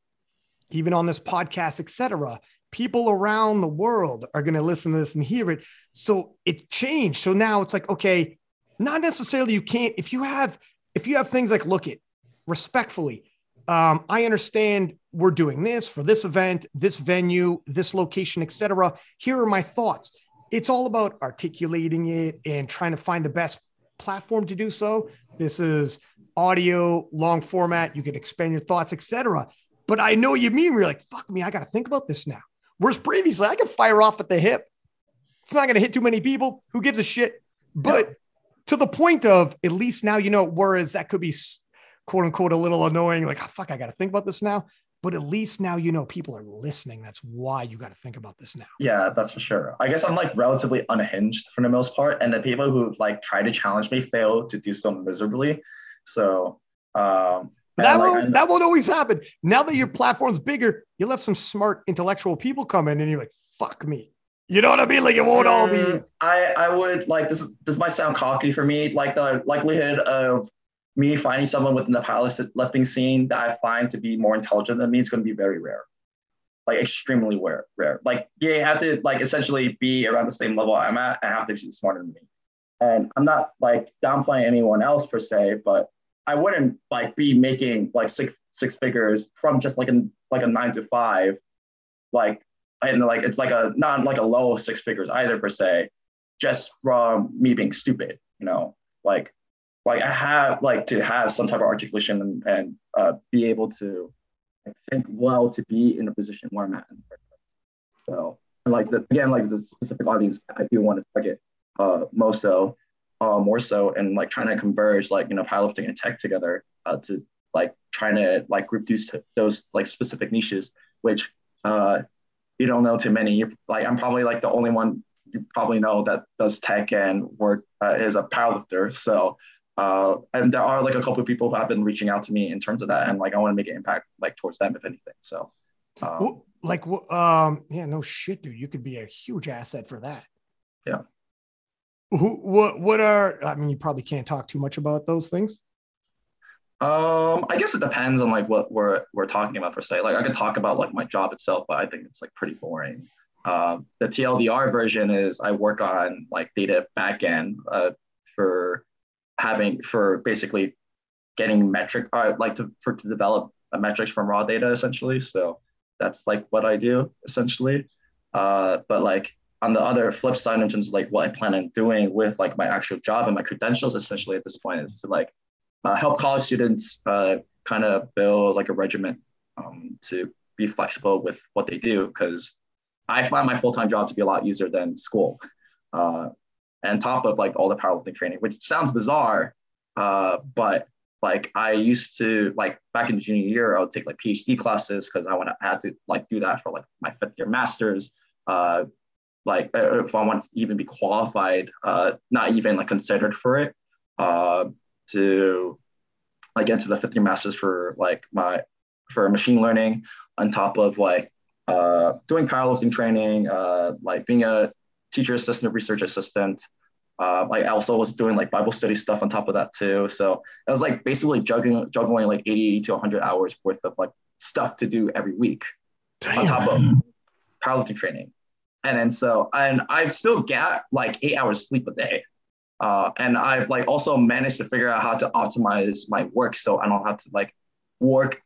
[SPEAKER 1] even on this podcast, etc. People around the world are going to listen to this and hear it. So it changed. So now it's like, okay, not necessarily you can't, if you have, if you have things like look it respectfully, um, I understand we're doing this for this event, this venue, this location, etc. Here are my thoughts. It's all about articulating it and trying to find the best platform to do so. This is audio, long format. You can expand your thoughts, etc. But I know you mean. We're like, fuck me, I got to think about this now. Whereas previously, I could fire off at the hip. It's not going to hit too many people. Who gives a shit? But yeah. to the point of at least now you know. Whereas that could be quote unquote a little annoying. Like, oh, fuck, I got to think about this now. but at least now you know people are listening. That's why you got to think about this now.
[SPEAKER 2] Yeah, that's for sure. I guess I'm like relatively unhinged for the most part, and the people who like try to challenge me fail to do so miserably. So um,
[SPEAKER 1] that won't that won't always happen. Now that your platform's bigger, you'll have some smart intellectual people come in, and you're like, "Fuck me." You know what I mean? Like it won't all be. Mm,
[SPEAKER 2] I I would like this. This might sound cocky for me. Like the likelihood of me finding someone within the palace powerlifting scene that I find to be more intelligent than me is going to be very rare, like extremely rare. Rare. Like yeah, you have to like essentially be around the same level I'm at and have to be smarter than me. And I'm not like downplaying anyone else per se, but I wouldn't like be making like six six figures from just like a like a nine to five, like and like it's like a not like a low six figures either per se, just from me being stupid, you know, like like I have like to have some type of articulation and, and uh, be able to like, think well to be in a position where I'm at. So and like the, again, like the specific audience I do want to target uh, most so, uh, more so, and like trying to converge like you know powerlifting and tech together uh, to like trying to like group those those like specific niches, which uh, you don't know too many. You're, like I'm probably like the only one you probably know that does tech and work uh, is a powerlifter. So uh, and there are like a couple of people who have been reaching out to me in terms of that, and like I want to make an impact like towards them, if anything. So,
[SPEAKER 1] um, like, um, yeah, no shit, dude, you could be a huge asset for that.
[SPEAKER 2] Yeah.
[SPEAKER 1] Who, what, what are? I mean, you probably can't talk too much about those things.
[SPEAKER 2] Um, I guess it depends on like what we're we're talking about per se. Like I could talk about like my job itself, but I think it's like pretty boring. Um, the TLDR version is I work on like data backend uh, for having for basically getting metric uh, like to for to develop metrics from raw data essentially so that's like what i do essentially uh, but like on the other flip side in terms of like what i plan on doing with like my actual job and my credentials essentially at this point is to like uh, help college students uh, kind of build like a regiment um, to be flexible with what they do because i find my full-time job to be a lot easier than school uh, and top of like all the powerlifting training, which sounds bizarre, uh, but like I used to like back in junior year, I would take like PhD classes because I want to had to like do that for like my fifth year masters. Uh, like uh, if I want to even be qualified, uh, not even like considered for it, uh, to like get into the fifth year masters for like my for machine learning on top of like uh, doing powerlifting training, uh, like being a teacher assistant, research assistant. Uh, I also was doing like Bible study stuff on top of that too. So it was like basically juggling, juggling like 80 to 100 hours worth of like stuff to do every week Damn. on top of powerlifting training. And then so, and I've still got like eight hours sleep a day. Uh, and I've like also managed to figure out how to optimize my work so I don't have to like work,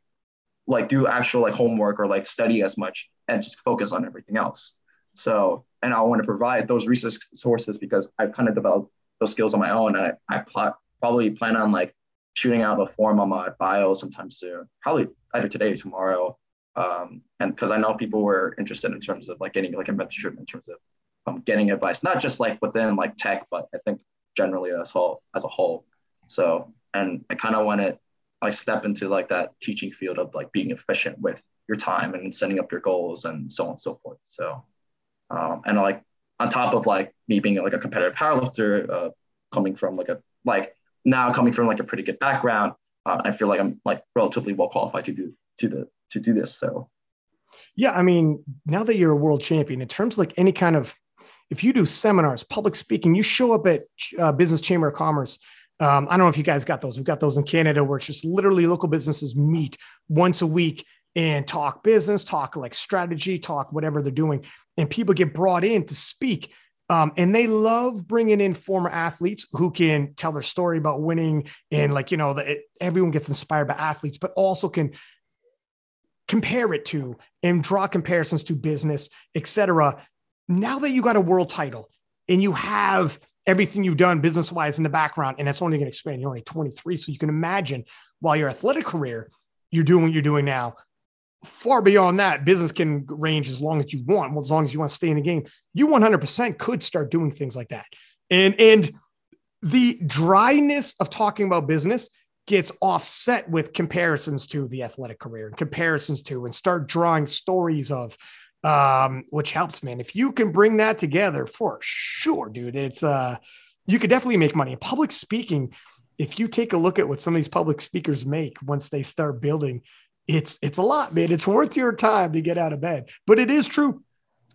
[SPEAKER 2] like do actual like homework or like study as much and just focus on everything else. So and I want to provide those research sources because I've kind of developed those skills on my own. And I, I probably plan on like shooting out the form on my bio sometime soon, probably either today or tomorrow. Um, and because I know people were interested in terms of like getting like a mentorship in terms of um, getting advice, not just like within like tech, but I think generally as whole as a whole. So, and I kind of want to like step into like that teaching field of like being efficient with your time and setting up your goals and so on and so forth. So um, and like on top of like me being like a competitive powerlifter, uh, coming from like a like now coming from like a pretty good background, uh, I feel like I'm like relatively well qualified to do to the to do this. So,
[SPEAKER 1] yeah, I mean, now that you're a world champion, in terms like any kind of, if you do seminars, public speaking, you show up at uh, Business Chamber of Commerce. Um, I don't know if you guys got those. We've got those in Canada where it's just literally local businesses meet once a week and talk business, talk like strategy, talk whatever they're doing. And people get brought in to speak. Um, and they love bringing in former athletes who can tell their story about winning and like, you know, the, everyone gets inspired by athletes, but also can compare it to and draw comparisons to business, etc. Now that you got a world title and you have everything you've done business wise in the background, and that's only going to expand. You're only 23. So you can imagine while your athletic career, you're doing what you're doing now far beyond that, business can range as long as you want. Well, as long as you want to stay in the game, you 100% could start doing things like that. And and the dryness of talking about business gets offset with comparisons to the athletic career and comparisons to and start drawing stories of um, which helps man. If you can bring that together for sure dude it's uh you could definitely make money. Public speaking if you take a look at what some of these public speakers make once they start building it's it's a lot man. It's worth your time to get out of bed. But it is true.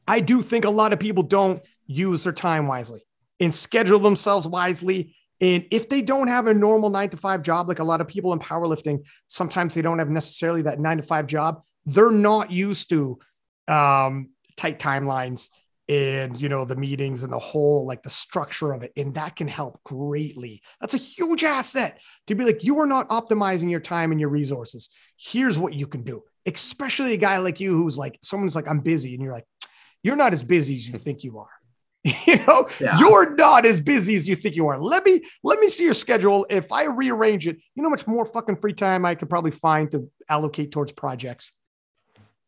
[SPEAKER 1] I do think a lot of people don't use their time wisely and schedule themselves wisely and if they don't have a normal nine to five job, like a lot of people in powerlifting, sometimes they don't have necessarily that nine to five job. They're not used to um, tight timelines and you know the meetings and the whole like the structure of it. And that can help greatly. That's a huge asset to be like you are not optimizing your time and your resources. Here's what you can do. Especially a guy like you who's like someone's like i'm busy. And you're like you're not as busy as you think you are you know yeah. you're not as busy as you think you are. Let me let me see your schedule. If i rearrange it you know how much more fucking free time i could probably find to allocate towards projects?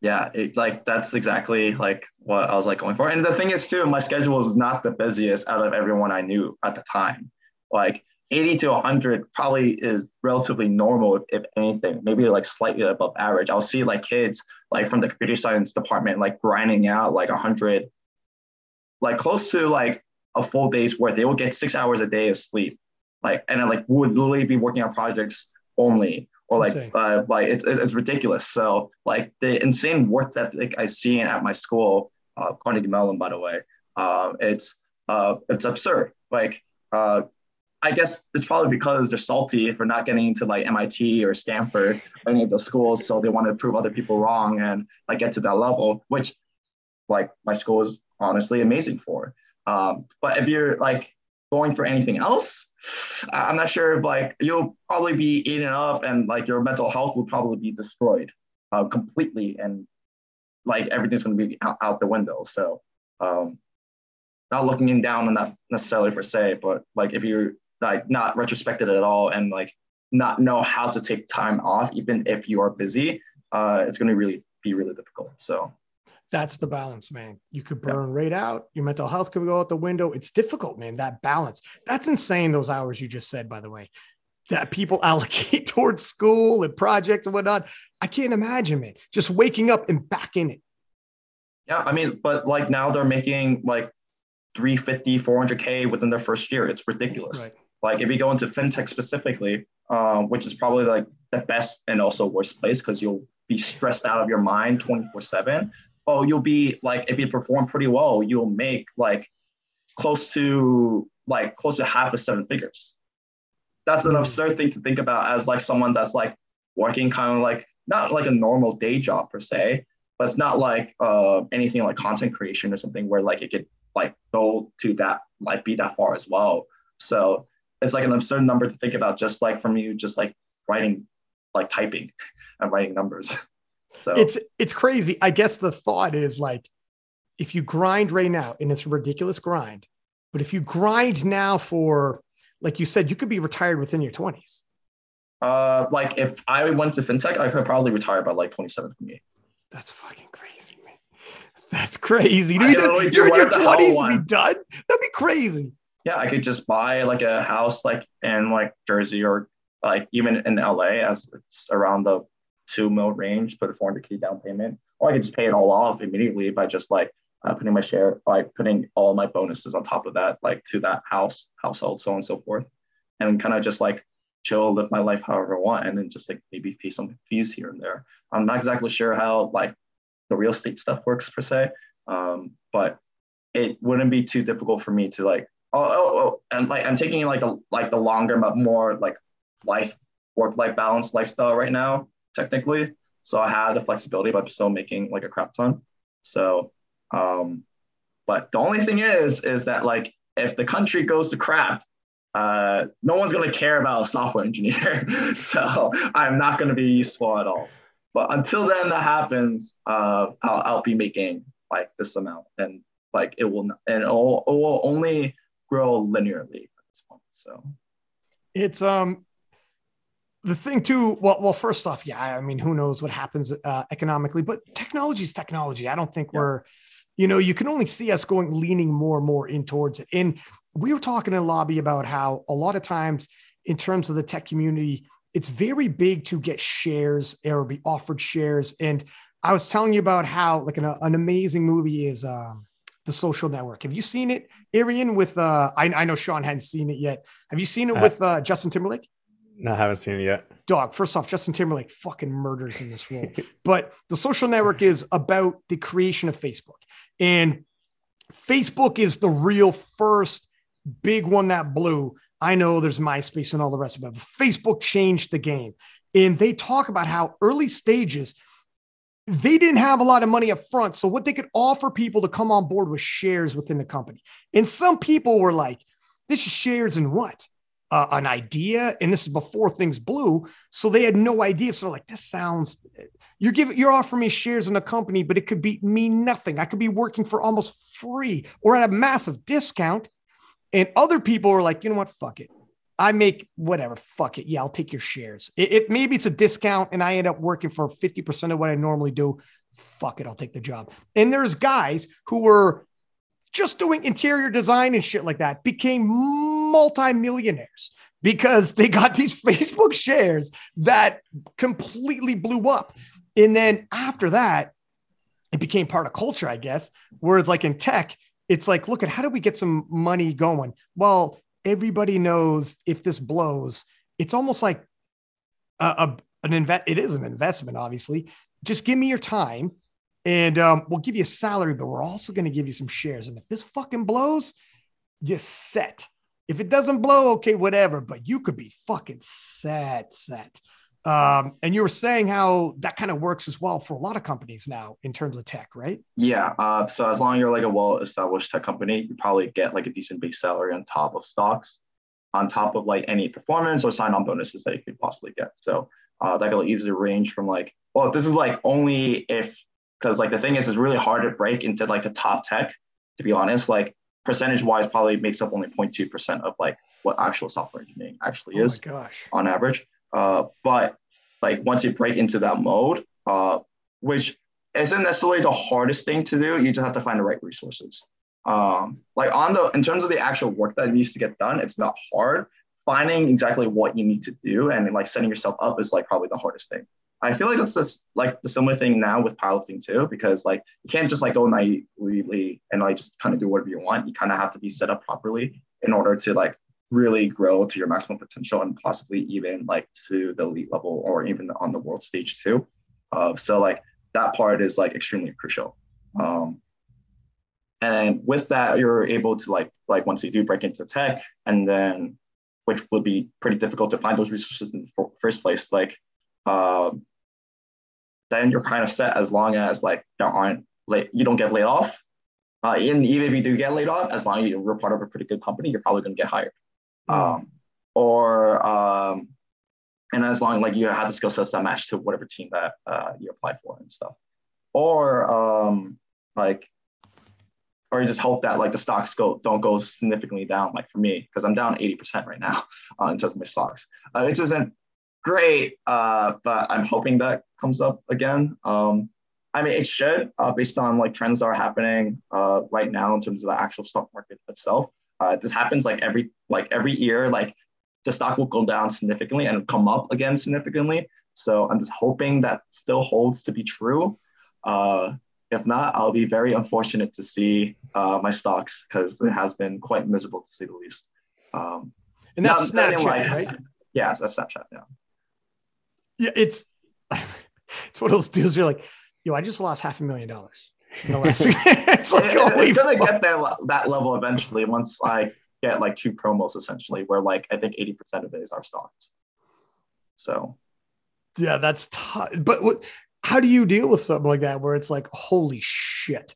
[SPEAKER 2] Yeah it, like that's exactly like what i was like going for. And the thing is too my schedule is not the busiest out of everyone i knew at the time. Like 80 to 100 probably is relatively normal if, if anything maybe like slightly above average. I'll see like kids like from the computer science department like grinding out like 100 like close to like a full day's worth. They will get six hours a day of sleep, like and then like would literally be working on projects only, or like uh, like it's it's ridiculous. So like the insane work ethic I see at my school, uh, Carnegie Mellon, by the way, uh, it's uh, it's absurd. Like uh, I guess it's probably because they're salty for not getting into like MIT or Stanford or any of those schools, so they want to prove other people wrong and like get to that level, which like my school is honestly amazing for. Um, but if you're like going for anything else, I'm not sure if like you'll probably be eaten up and like your mental health will probably be destroyed uh, completely and like everything's going to be out, out, the window. So um, not looking in down on that necessarily per se, but like if you're like not retrospected at all and like not know how to take time off, even if you are busy, uh, it's going to really be really difficult. So
[SPEAKER 1] that's the balance, man. You could burn right out. Your mental health could go out the window. It's difficult, man. That balance. That's insane. Those hours you just said, by the way, that people allocate towards school and projects and whatnot. I can't imagine, man. Just waking up and back in it.
[SPEAKER 2] Yeah. I mean, but like now they're making like 350, 400K within their first year. It's ridiculous. Right. Like if you go into fintech specifically, uh, which is probably like the best and also worst place because you'll be stressed out of your mind 24 7 oh, you'll be like, if you perform pretty well, you'll make like close to like close to half of seven figures. That's an hmm. absurd thing to think about as like someone that's like working kind of like not like a normal day job per se, but it's not like uh, anything like content creation or something where like it could like go to that like be that far as well. So it's like an absurd number to think about just like from you just like writing like typing and writing numbers.
[SPEAKER 1] So it's it's crazy. I guess the thought is like if you grind right now, and it's a ridiculous grind, but if you grind now for like you said, you could be retired within your 20s.
[SPEAKER 2] Uh like if I went to fintech, I could probably retire by like 27, 28.
[SPEAKER 1] That's fucking crazy, man. That's crazy. Dude, you're in your 20s to be done. That'd be crazy.
[SPEAKER 2] Yeah, I could just buy like a house like in like Jersey or like even in LA as it's around the two mil range, put a 400k down payment, or I could just pay it all off immediately by just like uh, putting my share, by putting all my bonuses on top of that, like to that house, household, so on and so forth, and kind of just like chill, live my life however I want, and then just like maybe pay some fees here and there. I'm not exactly sure how like the real estate stuff works per se, um, but it wouldn't be too difficult for me to like oh, oh, oh and like I'm taking like a like the longer but more like life work life balance lifestyle right now technically. So I had the flexibility, but I'm still making like a crap ton. So, um, but the only thing is, is that like if the country goes to crap, uh, no one's to care about a software engineer. so I'm not to be useful at all. But until then that happens, uh, I'll, I'll be making like this amount and like it will, not, and it will, it will only grow linearly at this point. So
[SPEAKER 1] it's, um, the thing too well well first off yeah i mean who knows what happens uh, economically but technology is technology i don't think yeah. we're you know you can only see us going leaning more and more in towards it and we were talking in lobby about how a lot of times in terms of the tech community it's very big to get shares or be offered shares. And I was telling you about how like an, an amazing movie is um, the Social Network. Have you seen it, Arian? With uh, I, I know Sean hadn't seen it yet. Have you seen it uh, with uh, Justin Timberlake?
[SPEAKER 3] No, I haven't seen it yet.
[SPEAKER 1] Dog. First off, Justin Timberlake fucking murders in this role. but the Social Network is about the creation of Facebook, and Facebook is the real first big one that blew. I know there's MySpace and all the rest of it. Facebook changed the game, and they talk about how early stages they didn't have a lot of money up front. So what they could offer people to come on board was shares within the company. And some people were like, this is shares in what? Uh, an idea. And this is before things blew. So they had no idea. So like, this sounds, you're giving, you're offering me shares in a company, but it could be mean nothing. I could be working for almost free or at a massive discount. And other people were like, you know what? Fuck it. I make whatever, fuck it. Yeah, I'll take your shares. It, it, maybe it's a discount and I end up working for 50% of what I normally do. Fuck it, I'll take the job. And there's guys who were just doing interior design and shit like that, became multimillionaires because they got these Facebook shares that completely blew up. And then after that, it became part of culture, I guess, where it's like in tech, it's like, look at how do we get some money going? Well, everybody knows if this blows, it's almost like a, a an invest. It is an investment, obviously. Just give me your time, and um, we'll give you a salary, but we're also going to give you some shares. And if this fucking blows, you're set. If it doesn't blow, okay, whatever. But you could be fucking set, set. Um, and you were saying how that kind of works as well for a lot of companies now in terms of tech, right?
[SPEAKER 2] Yeah. Uh, so as long as you're like a well-established tech company, you probably get like a decent base salary on top of stocks, on top of like any performance or sign-on bonuses that you could possibly get. So uh, that could easily range from like, well, this is like only if because like the thing is, it's really hard to break into like the top tech. To be honest, like percentage-wise, probably makes up only 0.2 percent of like what actual software engineering actually is.
[SPEAKER 1] Oh gosh.
[SPEAKER 2] On average. Uh, but like once you break into that mode, uh, which isn't necessarily the hardest thing to do, you just have to find the right resources. Um, like on the in terms of the actual work that needs to get done, it's not hard. Finding exactly what you need to do and like setting yourself up is like probably the hardest thing. I feel like that's just like the similar thing now with powerlifting too, because like you can't just like go naively and like just kind of do whatever you want. You kind of have to be set up properly in order to like really grow to your maximum potential and possibly even like to the elite level or even on the world stage too. Uh, so like that part is like extremely crucial. Um, and with that, you're able to like like once you do break into tech, and then which would be pretty difficult to find those resources in the first place. Like, uh, then you're kind of set as long as like there aren't like you don't get laid off. Uh, and even if you do get laid off, as long as you're part of a pretty good company, you're probably going to get hired. Um, or um, and as long like you have the skill sets that match to whatever team that uh, you apply for and stuff. Or um, like or you just hope that like the stocks go don't go significantly down like for me because i'm down 80% right now uh, in terms of my stocks uh, which isn't great uh, but i'm hoping that comes up again um, i mean it should uh, based on like trends that are happening uh, right now in terms of the actual stock market itself uh, this happens like every like every year. Like the stock will go down significantly and come up again significantly. So I'm just hoping that still holds to be true. Uh, if not, I'll be very unfortunate to see uh, my stocks because it has been quite miserable to say the least. Um,
[SPEAKER 1] and that's Snapchat, like, right?
[SPEAKER 2] Yeah, that's Snapchat. Yeah.
[SPEAKER 1] Yeah, it's it's one of those deals. You're like, yo, I just lost half a million dollars.
[SPEAKER 2] it's like, it, it's gonna get there that level eventually once I get like two promos essentially, where like I think 80% of it is our stocks. So
[SPEAKER 1] yeah, that's tough. But what, how do you deal with something like that where it's like, holy shit?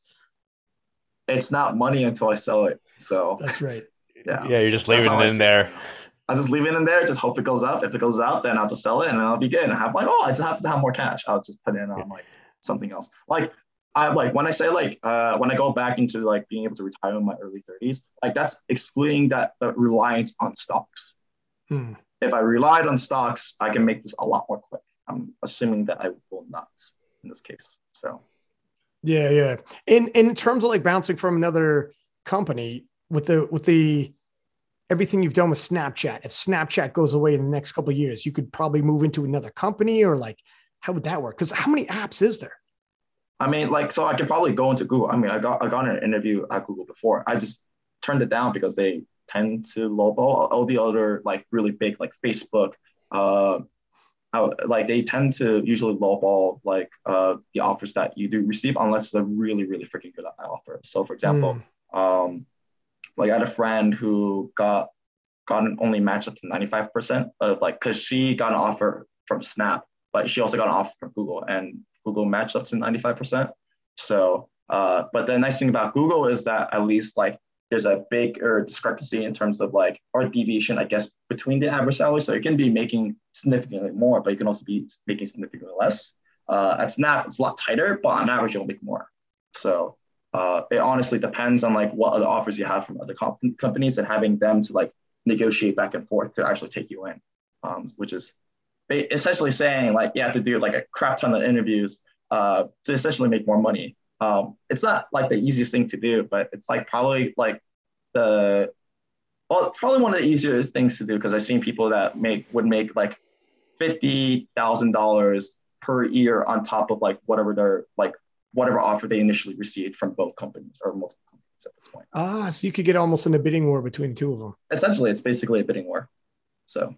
[SPEAKER 2] It's not money until I sell it. So
[SPEAKER 1] that's right.
[SPEAKER 3] Yeah. Yeah, you're just leaving it in there.
[SPEAKER 2] I just leave it in there, just hope it goes up. If it goes up, then I'll just sell it and I'll be good. And I have like, oh, I just have to have more cash. I'll just put it in on like something else. Like I like when I say like uh, when I go back into like being able to retire in my early 30s, like that's excluding that, that reliance on stocks. Hmm. If I relied on stocks, I can make this a lot more quick. I'm assuming that I will not in this case. So
[SPEAKER 1] yeah, yeah. In in terms of like bouncing from another company with the with the everything you've done with Snapchat. If Snapchat goes away in the next couple of years, you could probably move into another company or like, how would that work? Because how many apps is there?
[SPEAKER 2] I mean, like, so I could probably go into Google. I mean, I got I got an interview at Google before. I just turned it down because they tend to lowball all the other like really big like Facebook. Uh, like they tend to usually lowball like uh, the offers that you do receive unless they're really really freaking good at offer. So for example, mm. um, like I had a friend who got got an only matched up to 95% of like because she got an offer from Snap, but she also got an offer from Google and Google matched up to 95%. So uh, but the nice thing about Google is that at least like there's a bigger discrepancy in terms of like or deviation, I guess, between the average salary. So you can be making significantly more, but you can also be making significantly less. Uh, at Snap, it's a lot tighter, but on average, you'll make more. So uh, it honestly depends on like what other offers you have from other comp- companies and having them to like negotiate back and forth to actually take you in, um, which is essentially saying like you have to do like a crap ton of interviews uh, to essentially make more money. Um, it's not like the easiest thing to do, but it's like probably like the well, probably one of the easier things to do because I've seen people that make would make like fifty thousand dollars per year on top of like whatever their like whatever offer they initially received from both companies or multiple companies at this point.
[SPEAKER 1] Ah, so you could get almost in a bidding war between two of them.
[SPEAKER 2] Essentially, it's basically a bidding war. So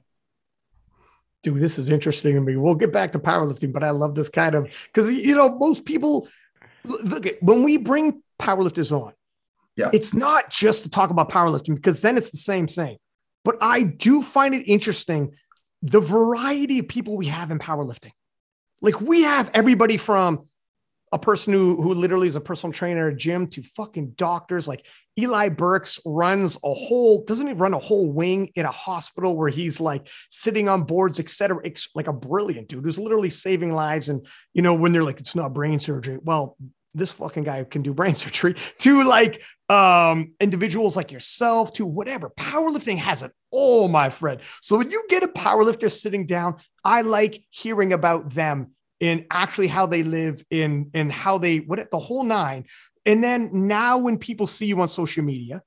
[SPEAKER 1] dude, this is interesting to me. We'll get back to powerlifting, but I love this kind of because you know most people look at when we bring powerlifters on,
[SPEAKER 2] yeah,
[SPEAKER 1] it's not just to talk about powerlifting because then it's the same thing. But I do find it interesting the variety of people we have in powerlifting. Like we have everybody from a person who who literally is a personal trainer at a gym to fucking doctors. Like Eli Burks runs a whole doesn't he run a whole wing in a hospital where he's like sitting on boards, etc. Like a brilliant dude who's literally saving lives. And you know when they're like it's not brain surgery, well this fucking guy can do brain surgery to like um individuals like yourself to whatever powerlifting has it all my friend so when you get a powerlifter sitting down i like hearing about them in actually how they live in in how they what the whole nine. And then now when people see you on social media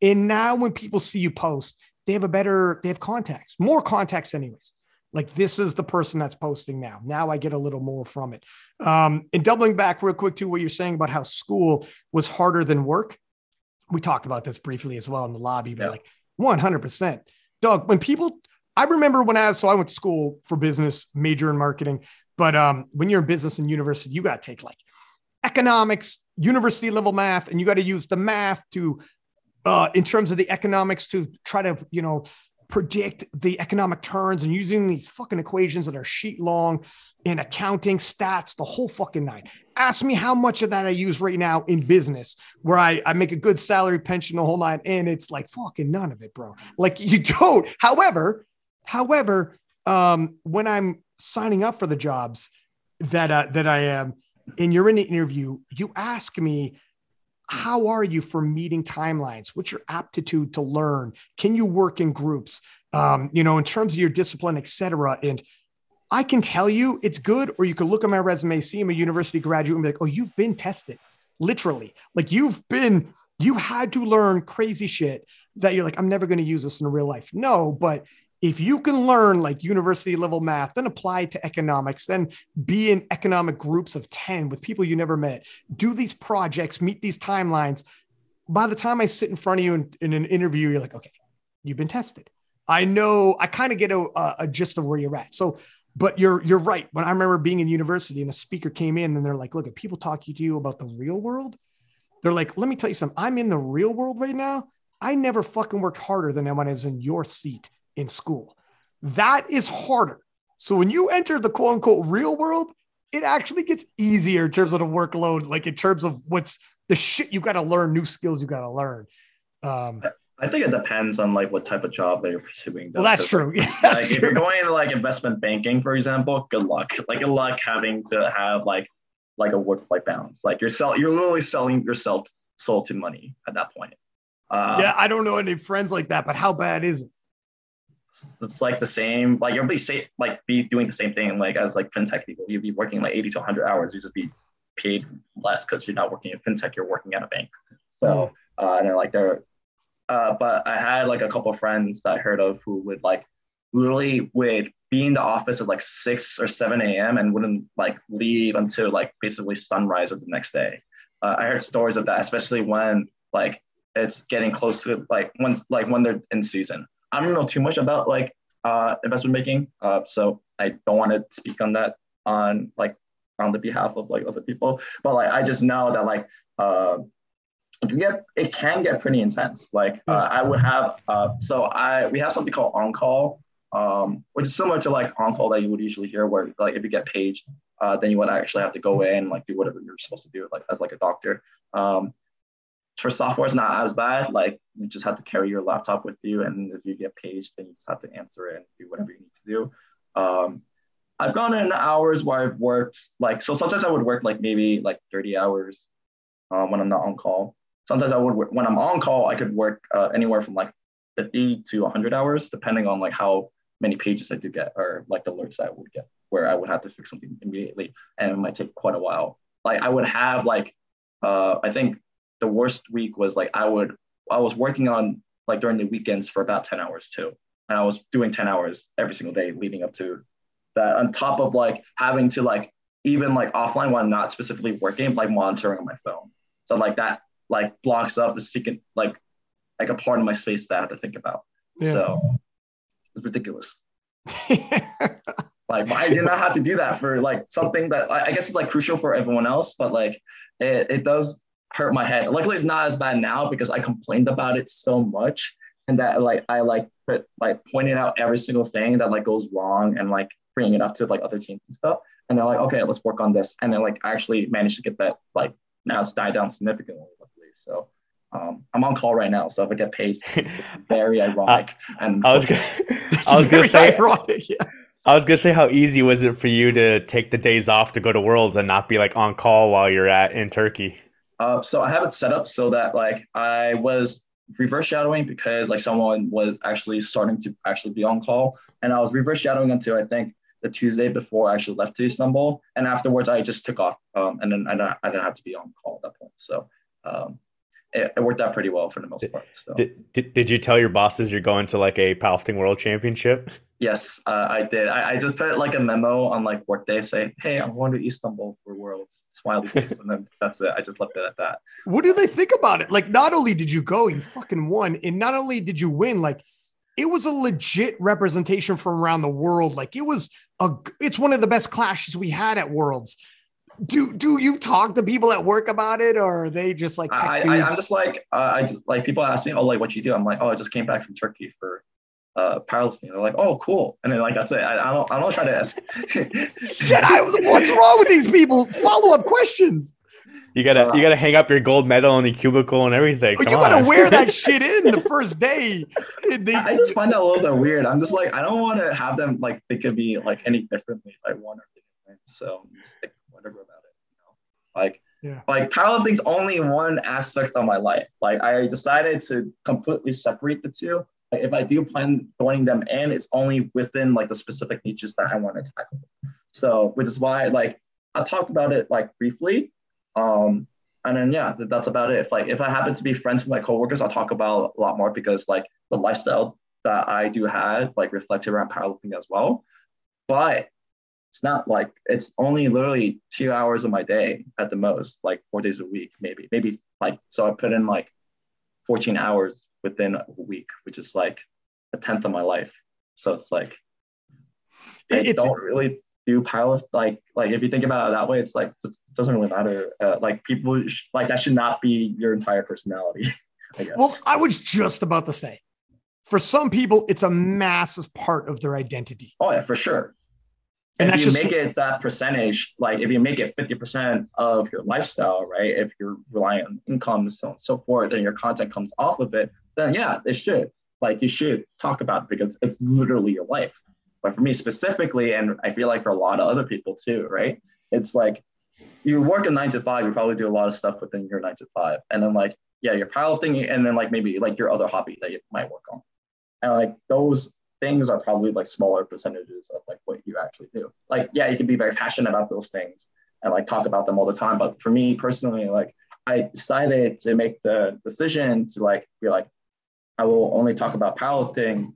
[SPEAKER 1] and now when people see you post they have a better they have context more context anyways. Like this is the person that's posting now. Now i get a little more from it. Um and doubling back real quick to what you're saying about how school was harder than work. We talked about this briefly as well in the lobby but yeah. like 100% doug when people i remember when i so i went to school for business major in marketing but um, when you're in business and university, you got to take like economics, university level math, and you got to use the math to, uh, in terms of the economics, to try to, you know, predict the economic turns and using these fucking equations that are sheet long in accounting, stats, the whole fucking night Ask me how much of that I use right now in business where I, I make a good salary pension, the whole night And it's like fucking none of it, bro. Like you don't. However, however, um, when I'm signing up for the jobs that uh, that I am, and you're in the interview, you ask me, how are you for meeting timelines? What's your aptitude to learn? Can you work in groups? Um, you know, in terms of your discipline, etc. And I can tell you it's good, or you could look at my resume, see I'm a university graduate, and be like, oh, you've been tested, literally. Like you've been, you had to learn crazy shit that you're like, I'm never going to use this in real life. No, but if you can learn like university level math, then apply to economics, then be in economic groups of 10 with people you never met, do these projects, meet these timelines. By the time I sit in front of you in, in an interview, you're like, okay, you've been tested. I know, I kind of get a, a gist of where you're at. So, but you're you're right. When I remember being in university and a speaker came in and they're like, look, if people talking to you about the real world, they're like, let me tell you something. I'm in the real world right now. I never fucking worked harder than when I was in your seat in school. That is harder. So when you enter the quote unquote real world, it actually gets easier in terms of the workload, like in terms of what's the shit you got to learn, new skills you got to learn. Um,
[SPEAKER 2] I think it depends on like what type of job they're pursuing.
[SPEAKER 1] Though, well, that's true.
[SPEAKER 2] Like,
[SPEAKER 1] that's
[SPEAKER 2] like
[SPEAKER 1] true.
[SPEAKER 2] if you're going into like investment banking, for example, good luck. Like good luck having to have like like a work-life balance. Like you're sell, you're literally selling yourself soul to money at that point.
[SPEAKER 1] Um, yeah, I don't know any friends like that, but how bad is it?
[SPEAKER 2] It's like the same like everybody say like be doing the same thing like as like fintech people you'd be working like 80 to 100 hours you just be paid less because you're not working in fintech you're working at a bank so uh, and then like they're uh, but I had like a couple of friends that I heard of who would like literally would be in the office at like 6 or 7 a.m. and wouldn't like leave until like basically sunrise of the next day. Uh, I heard stories of that, especially when like it's getting close to like once like when they're in season. I don't know too much about like uh, investment making, uh, so I don't want to speak on that on like on the behalf of like other people. But like I just know that like uh, it can get it can get pretty intense. Like uh, I would have uh, so I we have something called on call, um, which is similar to like on call that you would usually hear, where like if you get paged, uh, then you would actually have to go in and like do whatever you're supposed to do, like as like a doctor. Um, for software, it's not as bad. Like you just have to carry your laptop with you, and if you get paged, then you just have to answer it and do whatever you need to do. Um, I've gone in hours where I've worked like so. Sometimes I would work like maybe like 30 hours um, when I'm not on call. Sometimes I would when I'm on call, I could work uh, anywhere from like 50 to 100 hours, depending on like how many pages I do get or like alerts I would get where I would have to fix something immediately, and it might take quite a while. Like I would have like uh, I think the worst week was like I would I was working on like during the weekends for about 10 hours too. And I was doing 10 hours every single day leading up to that on top of like having to like even like offline while not specifically working, like monitoring on my phone. So like that like blocks up the second like like a part of my space that I have to think about. Yeah. So it's ridiculous. like I did not have to do that for like something that I guess is like crucial for everyone else, but like it, it does hurt my head. Luckily it's not as bad now because I complained about it so much and that like I like put like pointing out every single thing that like goes wrong and like bringing it up to like other teams and stuff. And they're like, okay, let's work on this. And then like I actually managed to get that like now it's died down significantly, luckily. So um, I'm on call right now, so if I get paid, it's very ironic. and
[SPEAKER 3] I was gonna, I was gonna say, ironic, yeah. I was gonna say, how easy was it for you to take the days off to go to Worlds and not be like on call while you're at in Turkey?
[SPEAKER 2] Uh, so I have it set up so that like I was reverse shadowing because like someone was actually starting to actually be on call, and I was reverse shadowing until I think the Tuesday before I actually left to Istanbul. And afterwards, I just took off, um, and then I didn't, I didn't have to be on call at that point. So um, it, it, worked out pretty well for the most part. So.
[SPEAKER 3] Did, did, did you tell your bosses you're going to like a powerlifting world championship?
[SPEAKER 2] Yes, uh, I did. I, I, just put like a memo on like workday say, "Hey, I'm going to Istanbul for Worlds." Smiley face, and then that's it. I just left it at that.
[SPEAKER 1] What do they think about it? Like, not only did you go, you fucking won, and not only did you win, like it was a legit representation from around the world. Like it was a, it's one of the best clashes we had at Worlds. Do do you talk to people at work about it, or are they just like?
[SPEAKER 2] I, I, am just like uh, I just, like people ask me, oh, like what you do? I'm like, oh, I just came back from Turkey for uh, powerlifting. They're like, oh, cool, and then like that's it. I, I don't I don't try to ask.
[SPEAKER 1] Shit, I was. What's wrong with these people? Follow up questions.
[SPEAKER 3] You gotta uh, you gotta hang up your gold medal in the cubicle and everything.
[SPEAKER 1] Come you gotta wear that shit in the first day.
[SPEAKER 2] They, I just find that a little bit weird. I'm just like I don't want to have them like they could be like any differently by one or different. So I'm just like whatever about it. You know? Like yeah. like powerlifting's only one aspect of my life. Like I decided to completely separate the two. If I do plan joining them in, it's only within like the specific niches that I want to tackle. So which is why like I talked about it like briefly um, and then yeah, that's about it. If like if I happen to be friends with my coworkers, I'll talk about a lot more because like the lifestyle that I do have like reflected around powerlifting as well. But it's not like it's only literally two hours of my day at the most, like four days a week, maybe, maybe like so I put in like 14 hours within a week, which is like a tenth of my life. So it's like I it's, don't really do powerlift like like if you think about it that way it's like it doesn't really matter. Uh, like people sh- like that should not be your entire personality i guess.
[SPEAKER 1] Well i was just about to say for some people it's a massive part of their identity.
[SPEAKER 2] Oh yeah for sure and if you just... make it that percentage like if you make it 50% of your lifestyle right if you're relying on income and so on and so forth and your content comes off of it then yeah it should like you should talk about it because it's literally your life but for me specifically, and I feel like for a lot of other people too, right? It's like you work a nine to five, you probably do a lot of stuff within your nine to five. And then like, yeah, you're powerlifting and then like maybe like your other hobby that you might work on. And like those things are probably like smaller percentages of like what you actually do. Like, yeah, you can be very passionate about those things and like talk about them all the time. But for me personally, like I decided to make the decision to like be like, I will only talk about powerlifting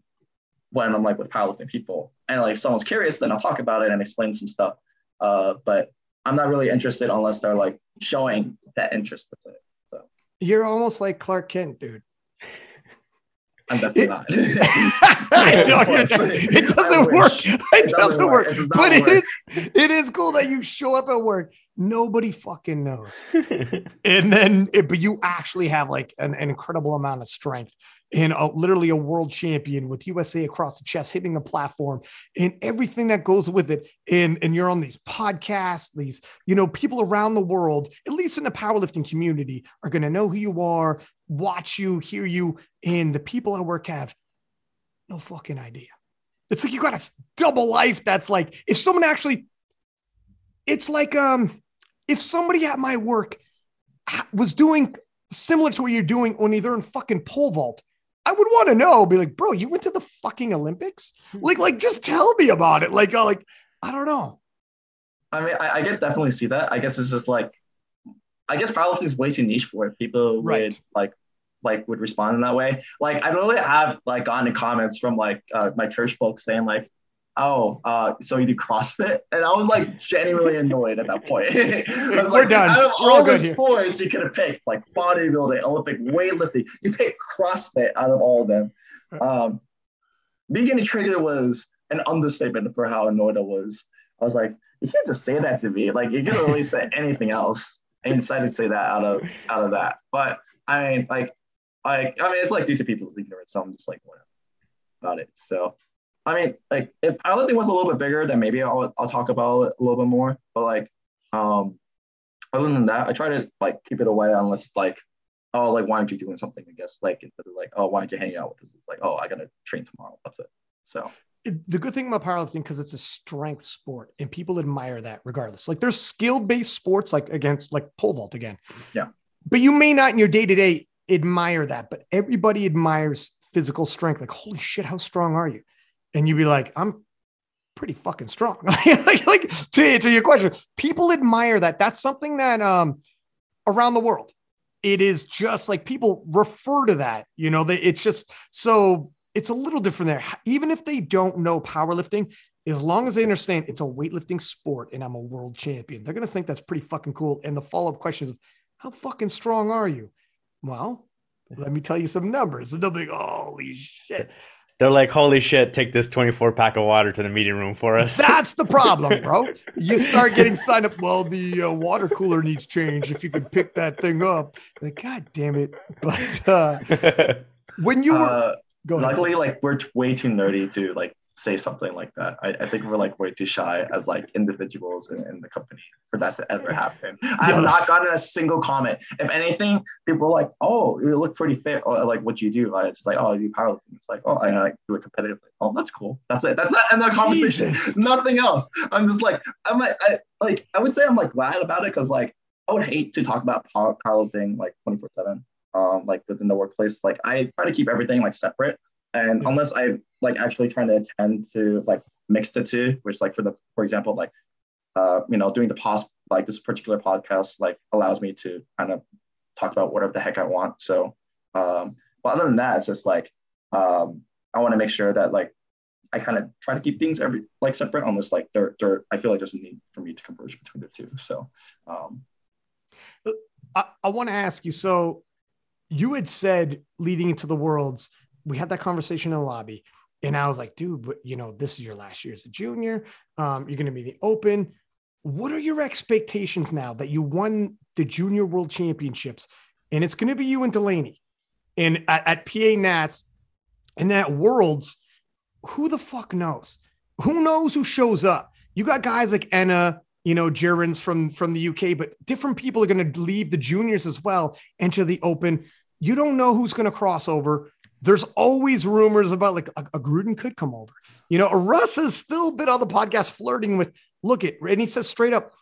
[SPEAKER 2] when I'm like with powerlifting people. And like if someone's curious, then I'll talk about it and explain some stuff. Uh, but I'm not really interested unless they're like showing that interest with it. So
[SPEAKER 1] you're almost like Clark Kent, dude.
[SPEAKER 2] I'm definitely it, not.
[SPEAKER 1] it doesn't work. It doesn't work. It but it is it is cool that you show up at work. Nobody fucking knows. and then it, but you actually have like an, an incredible amount of strength and a, literally a world champion with USA across the chest hitting the platform and everything that goes with it. And, and you're on these podcasts, these, you know, people around the world, at least in the powerlifting community, are going to know who you are, watch you, hear you. And the people at work have no fucking idea. It's like you got a double life that's like, if someone actually, it's like, um, if somebody at my work was doing similar to what you're doing, only they're in fucking pole vault I would want to know, be like, bro, you went to the fucking Olympics? Hmm. Like, like, just tell me about it. Like, uh, like, I don't know.
[SPEAKER 2] I mean, I, I get definitely see that. I guess it's just like, I guess powerlifting is way too niche for it. People right. would like, like would respond in that way. Like, I really have like gotten comments from like uh, my church folks saying like, oh, uh, so you do CrossFit? And I was like genuinely annoyed at that point. I was
[SPEAKER 1] We're done.
[SPEAKER 2] Out of
[SPEAKER 1] We're
[SPEAKER 2] all the sports you could have picked, like bodybuilding, Olympic weightlifting, you picked CrossFit out of all of them. Um, being getting traded was an understatement for how annoyed I was. I was like, you can't just say that to me. Like you could really say anything else. And decided to say that out of out of that. But I mean, like, like I mean, it's like due to people's ignorance. So I'm just like, whatever about it. So I mean, like if powerlifting was a little bit bigger, then maybe I'll I'll talk about it a little bit more. But like, um, other than that, I try to like keep it away unless like, oh, like why aren't you doing something? I guess like instead of like, oh, why aren't you hanging out with us? It's like, oh, I gotta train tomorrow. That's it. So
[SPEAKER 1] the good thing about powerlifting because it's a strength sport and people admire that regardless. Like there's skill based sports like against like pole vault again.
[SPEAKER 2] Yeah.
[SPEAKER 1] But you may not in your day to day admire that, but everybody admires physical strength. Like, holy shit, how strong are you? and you'd be like, I'm pretty fucking strong. like, like to answer your question, people admire that. That's something that um around the world, it is just like people refer to that. You know, it's just so it's a little different there. Even if they don't know powerlifting, as long as they understand it's a weightlifting sport and I'm a world champion, they're gonna think that's pretty fucking cool. And the follow up question is, how fucking strong are you? Well, let me tell you some numbers. And they'll be like, holy shit.
[SPEAKER 3] They're like, holy shit, take this 24 pack of water to the meeting room for us.
[SPEAKER 1] That's the problem, bro. you start getting signed up. Well, the uh, water cooler needs change. If you could pick that thing up, like, God damn it. But uh, when you were, uh,
[SPEAKER 2] go ahead. Luckily, like, we're way too nerdy to like say something like that. I, I, think we're like way too shy as like individuals in, in the company for that to ever happen. I have not gotten a single comment. If anything, people are like, "Oh, you look pretty fit." Or like, "What you do?" It's like, "Oh, I do powerlifting." It's like, "Oh, I like do it competitively." Oh, that's cool. That's it. That's not end the conversation. Nothing else. I'm just like, I'm like, I like, I would say I'm like glad about it because like I would hate to talk about power, powerlifting like 24 seven. Um, like within the workplace, like I try to keep everything like separate. And unless I like actually trying to attend to like mix the two, which like for the for example, like uh, you know, doing the past like this particular podcast like allows me to kind of talk about whatever the heck I want. So um but other than that, it's just like um I want to make sure that like I kind of try to keep things every like separate unless like there there I feel like there's a need for me to converge between the two. So um
[SPEAKER 1] I, I want to ask you so you had said leading into the worlds we had that conversation in the lobby. And I was like, dude, you know, this is your last year as a junior. Um, you're going to be in the open. What are your expectations now that you won the junior world championships? And it's going to be you and Delaney. And at, at PA Nats and that worlds, who the fuck knows? Who knows who shows up? You got guys like Enna, you know, Gerrans from from the UK, but different people are going to leave the juniors as well, enter the open. You don't know who's going to cross over there's always rumors about like a, a Gruden could come over. You know, Russ has still been on the podcast flirting with look at, and he says straight up,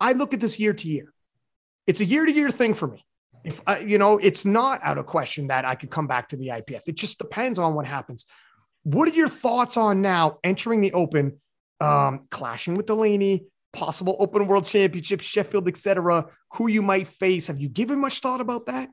[SPEAKER 1] I look at this year to year. It's a year to year thing for me. If I, you know, it's not out of question that I could come back to the IPF. It just depends on what happens. What are your thoughts on now entering the open, um, clashing with Delaney, possible open world championships, Sheffield, etc. Who you might face? Have you given much thought about that?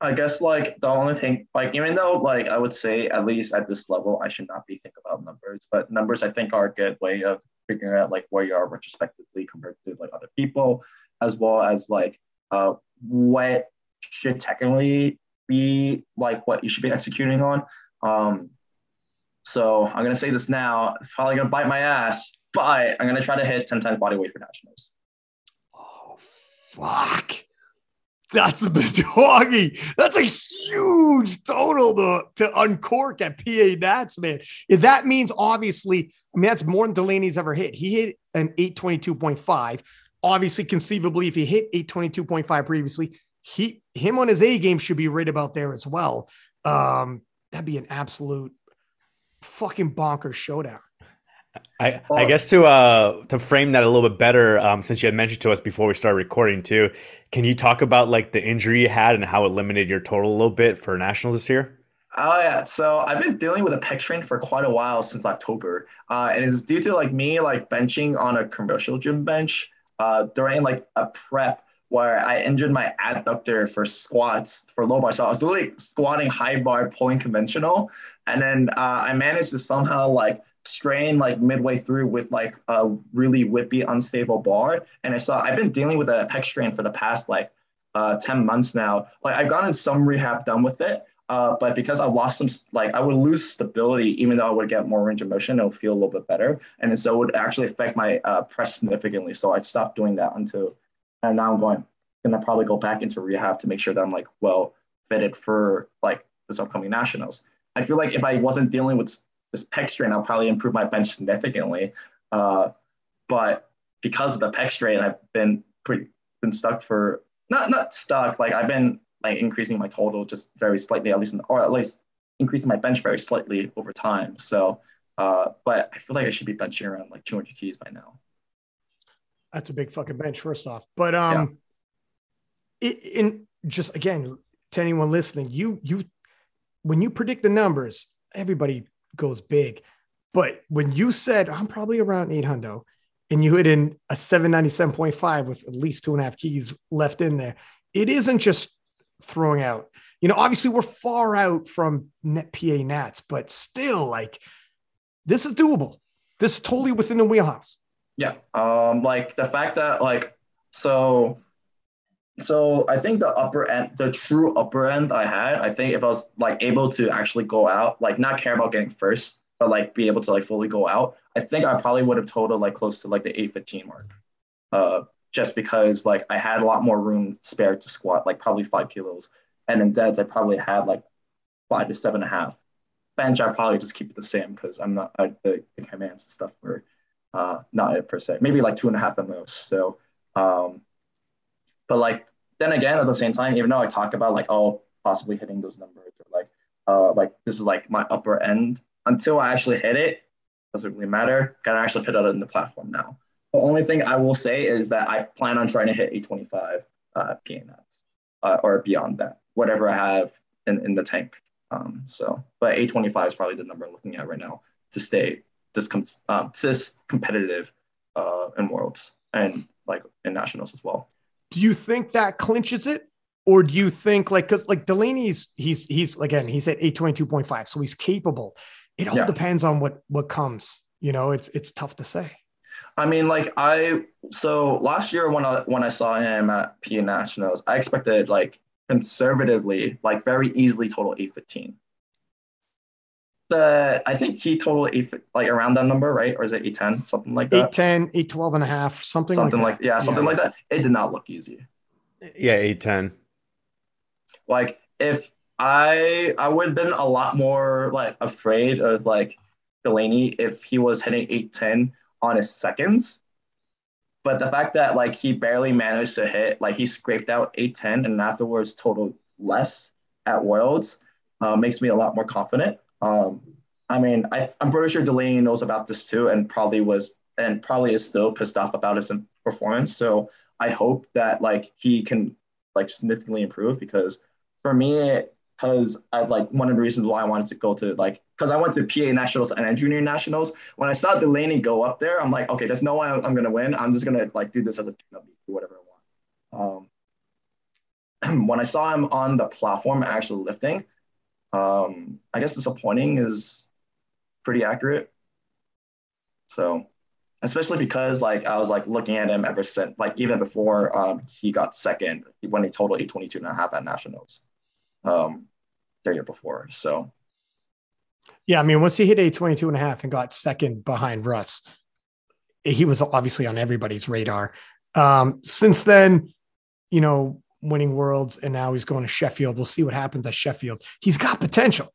[SPEAKER 2] I guess like the only thing, like even though like I would say at least at this level, I should not be thinking about numbers, but numbers I think are a good way of figuring out like where you are retrospectively compared to like other people, as well as like uh, what should technically be like what you should be executing on. Um, so I'm gonna say this now, probably gonna bite my ass, but I'm gonna try to hit 10 times body weight for nationals.
[SPEAKER 1] Oh fuck. That's a bit doggy. That's a huge total to, to uncork at PA Nats, man. If that means obviously, I mean, that's more than Delaney's ever hit. He hit an 822.5. Obviously, conceivably, if he hit 822.5 previously, he him on his A game should be right about there as well. Um, that'd be an absolute fucking bonkers showdown.
[SPEAKER 3] I, I guess to uh to frame that a little bit better, um, since you had mentioned to us before we started recording too, can you talk about like the injury you had and how it limited your total a little bit for nationals this year?
[SPEAKER 2] Oh yeah, so I've been dealing with a pec strain for quite a while since October, uh, and it's due to like me like benching on a commercial gym bench uh, during like a prep where I injured my adductor for squats for low bar. So I was literally squatting high bar, pulling conventional, and then uh, I managed to somehow like strain like midway through with like a really whippy, unstable bar. And I saw I've been dealing with a pec strain for the past like uh, 10 months now. Like I've gotten some rehab done with it. Uh, but because I lost some, like I would lose stability, even though I would get more range of motion, it would feel a little bit better. And so it would actually affect my uh, press significantly. So I stopped doing that until, and now I'm going, gonna probably go back into rehab to make sure that I'm like well fitted for like this upcoming nationals. I feel like if I wasn't dealing with this pec strain, I'll probably improve my bench significantly. Uh, but because of the pec strain, I've been pretty been stuck for not not stuck. Like I've been like increasing my total just very slightly, at least in, or at least increasing my bench very slightly over time. So, uh, but I feel like I should be benching around like 200 keys by now.
[SPEAKER 1] That's a big fucking bench, first off. But um, yeah. it, in just again to anyone listening, you you when you predict the numbers, everybody goes big. But when you said I'm probably around 800 and you hit in a 797.5 with at least two and a half keys left in there, it isn't just throwing out. You know, obviously we're far out from net PA Nats, but still, like this is doable. This is totally within the wheelhouse.
[SPEAKER 2] Yeah. Um, like the fact that like so so I think the upper end, the true upper end I had, I think if I was like able to actually go out, like not care about getting first, but like be able to like fully go out, I think I probably would have totaled like close to like the 815 mark. Uh, just because like I had a lot more room spare to squat, like probably five kilos. And in deads, I probably had like five to seven and a half. Bench, I probably just keep it the same because I'm not, I, the, the commands and stuff were uh, not it per se. Maybe like two and a half at most. So, um, but like then again, at the same time, even though I talk about like oh possibly hitting those numbers or like uh like this is like my upper end, until I actually hit it, doesn't really matter. Gotta actually put it in the platform now. The only thing I will say is that I plan on trying to hit 825 uh, PNS uh, or beyond that, whatever I have in, in the tank. Um, so, but 825 is probably the number I'm looking at right now to stay this, um, this competitive uh, in worlds and like in nationals as well
[SPEAKER 1] do you think that clinches it? Or do you think like because like Delaney's he's he's again he's at 822.5, so he's capable. It all yeah. depends on what what comes. You know, it's it's tough to say.
[SPEAKER 2] I mean, like I so last year when I when I saw him at PA Nationals, I expected like conservatively, like very easily total 815 the I think he total eight like around that number, right? Or is it 810, something like that?
[SPEAKER 1] 810, 812 and a half, something,
[SPEAKER 2] something
[SPEAKER 1] like,
[SPEAKER 2] like yeah, something yeah. like that. It did not look easy.
[SPEAKER 3] Yeah, 810.
[SPEAKER 2] Like if I I would have been a lot more like afraid of like Delaney if he was hitting 810 on his seconds. But the fact that like he barely managed to hit, like he scraped out 810 and afterwards totaled less at Worlds, uh, makes me a lot more confident. Um, I mean, I, I'm pretty sure Delaney knows about this too, and probably was and probably is still pissed off about his performance. So I hope that like he can like significantly improve because for me, because I like one of the reasons why I wanted to go to like because I went to PA nationals and junior nationals. When I saw Delaney go up there, I'm like, okay, there's no way I'm gonna win. I'm just gonna like do this as a do whatever I want. Um, when I saw him on the platform actually lifting, um, I guess disappointing is pretty accurate. So, especially because like I was like looking at him ever since like even before um, he got second when he totaled 822 and a half at nationals um, the year before. So,
[SPEAKER 1] yeah, I mean, once he hit 822 and a half and got second behind Russ, he was obviously on everybody's radar. Um, since then, you know, winning worlds and now he's going to Sheffield. We'll see what happens at Sheffield. He's got potential.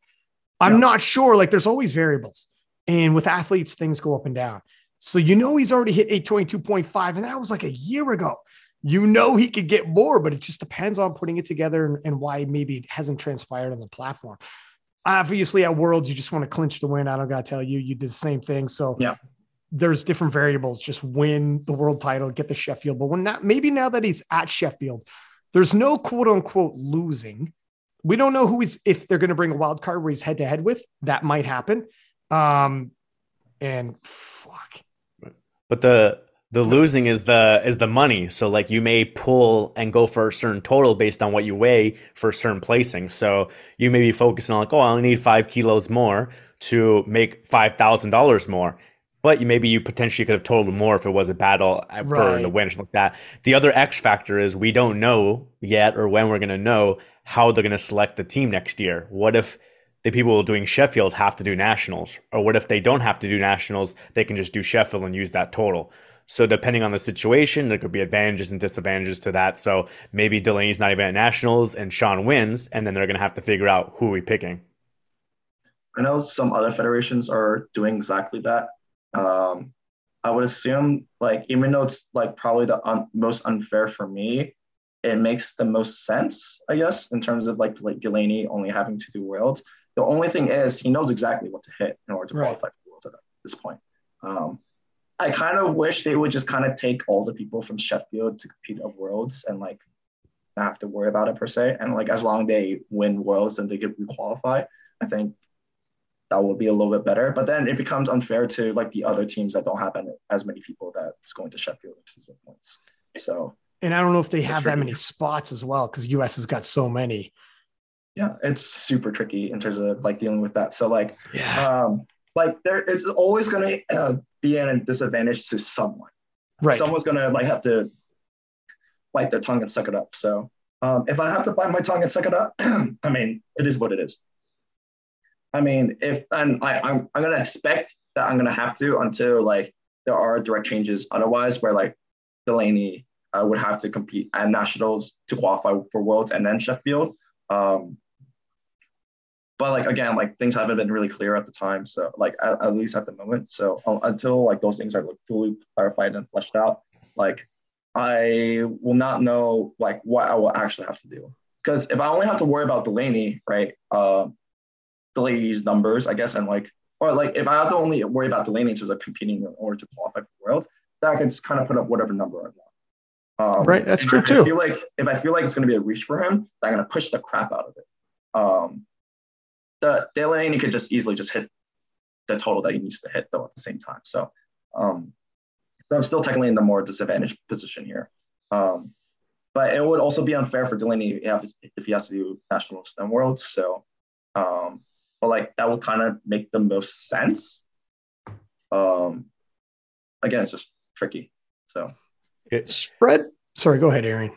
[SPEAKER 1] I'm yeah. not sure. Like there's always variables. And with athletes, things go up and down. So you know he's already hit 822.5, and that was like a year ago. You know he could get more, but it just depends on putting it together and, and why maybe it hasn't transpired on the platform. Obviously, at Worlds, you just want to clinch the win. I don't gotta tell you, you did the same thing. So
[SPEAKER 2] yeah,
[SPEAKER 1] there's different variables. Just win the world title, get the Sheffield. But when not, maybe now that he's at Sheffield, there's no quote unquote losing. We don't know who he's if they're going to bring a wild card where he's head to head with. That might happen. Um, and fuck.
[SPEAKER 3] But the the losing is the is the money. So like you may pull and go for a certain total based on what you weigh for a certain placing. So you may be focusing on like, oh, I only need five kilos more to make five thousand dollars more. But you maybe you potentially could have totaled more if it was a battle uh, for the win or something like that. The other X factor is we don't know yet or when we're gonna know how they're gonna select the team next year. What if the people doing Sheffield have to do nationals? Or what if they don't have to do nationals? They can just do Sheffield and use that total. So depending on the situation, there could be advantages and disadvantages to that. So maybe Delaney's not even at nationals and Sean wins, and then they're going to have to figure out who are we picking.
[SPEAKER 2] I know some other federations are doing exactly that. Um, I would assume, like, even though it's like probably the un- most unfair for me, it makes the most sense, I guess, in terms of like like Delaney only having to do worlds. The only thing is he knows exactly what to hit in order to qualify for worlds at this point. Um, I kind of wish they would just kind of take all the people from Sheffield to compete at worlds and like not have to worry about it per se. And like as long as they win worlds then they get requalify, I think that will be a little bit better. But then it becomes unfair to like the other teams that don't have as many people that's going to Sheffield in terms of points. So
[SPEAKER 1] and I don't know if they have that many spots as well because US has got so many.
[SPEAKER 2] Yeah it's super tricky in terms of like dealing with that. So like yeah. um like there it's always going to uh, be in a disadvantage to someone. Right. Someone's going to like have to bite their tongue and suck it up. So um, if i have to bite my tongue and suck it up i mean it is what it is i mean if and I, I'm, I'm to expect that i'm to have to until like there are direct changes otherwise where like delaney uh, would have to compete at nationals to qualify for worlds and then sheffield um, but like again, like things haven't been really clear at the time. So like at, at least at the moment. So uh, until like those things are like fully clarified and fleshed out, like I will not know like what I will actually have to do. Because if I only have to worry about Delaney, right? Delaney's numbers, I guess, and like, or like if I have to only worry about Delaney in terms of competing in order to qualify for Worlds, then I can just kind of put up whatever number I want.
[SPEAKER 1] Um, right, that's true too.
[SPEAKER 2] I feel like if I feel like it's going to be a reach for him, I'm going to push the crap out of it. Um, the Delaney could just easily just hit the total that he needs to hit though at the same time. So, um, so I'm still technically in the more disadvantaged position here. Um, but it would also be unfair for Delaney if he has to do national STEM worlds. So, um, but like that would kind of make the most sense. Um, again, it's just tricky. So
[SPEAKER 1] it's spread. Sorry, go ahead, Aaron.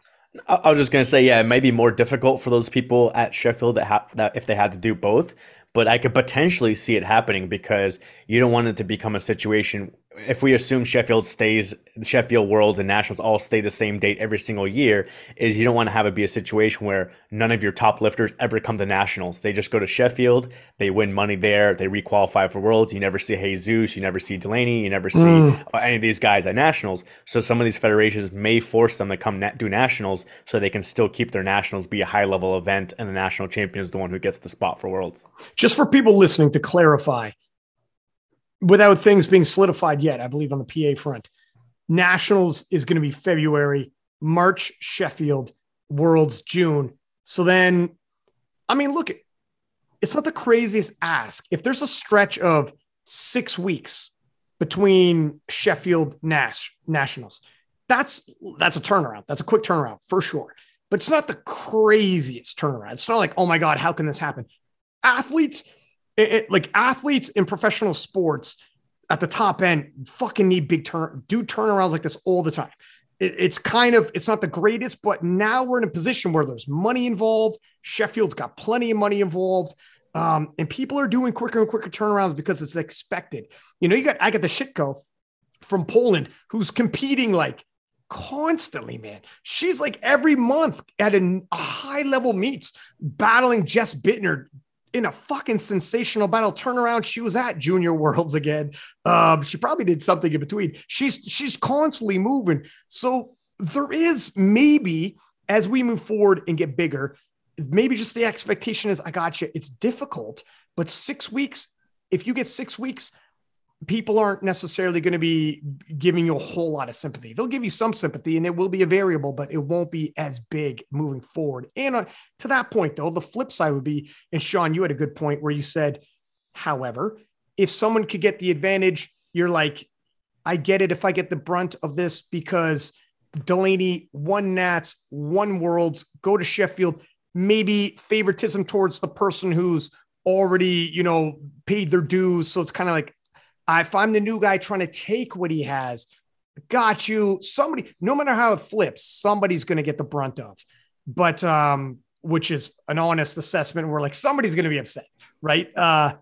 [SPEAKER 3] I was just gonna say, yeah, it might be more difficult for those people at Sheffield that have that if they had to do both. But I could potentially see it happening because you don't want it to become a situation if we assume Sheffield stays, Sheffield World and Nationals all stay the same date every single year, is you don't want to have it be a situation where none of your top lifters ever come to Nationals. They just go to Sheffield, they win money there, they requalify for Worlds. You never see Jesus, you never see Delaney, you never see mm. any of these guys at Nationals. So some of these federations may force them to come na- do Nationals so they can still keep their Nationals be a high level event, and the national champion is the one who gets the spot for Worlds.
[SPEAKER 1] Just for people listening to clarify, without things being solidified yet, I believe on the PA front. Nationals is going to be February, March, Sheffield, Worlds, June. So then, I mean, look, it's not the craziest ask. If there's a stretch of six weeks between Sheffield Nash Nationals, that's that's a turnaround. That's a quick turnaround for sure. but it's not the craziest turnaround. It's not like, oh my God, how can this happen? Athletes, it, it, like athletes in professional sports at the top end, fucking need big turn, do turnarounds like this all the time. It, it's kind of, it's not the greatest, but now we're in a position where there's money involved. Sheffield's got plenty of money involved. Um, and people are doing quicker and quicker turnarounds because it's expected. You know, you got I got the Sitko from Poland who's competing like constantly, man. She's like every month at a, a high level meets battling Jess Buettner in a fucking sensational battle turnaround. She was at Junior Worlds again. Um, she probably did something in between. She's she's constantly moving. So there is maybe as we move forward and get bigger, maybe just the expectation is I got you. It's difficult, but six weeks. If you get six weeks, people aren't necessarily going to be giving you a whole lot of sympathy. They'll give you some sympathy and it will be a variable, but it won't be as big moving forward. And uh, to that point, though, the flip side would be, and Sean, you had a good point where you said, however, if someone could get the advantage, you're like, I get it if I get the brunt of this because Delaney won Nats, won Worlds, go to Sheffield, maybe favoritism towards the person who's already, you know, paid their dues. So it's kind of like, if I'm the new guy trying to take what he has, got you. Somebody, no matter how it flips, somebody's going to get the brunt of. But um, which is an honest assessment where like somebody's going to be upset, right? Uh,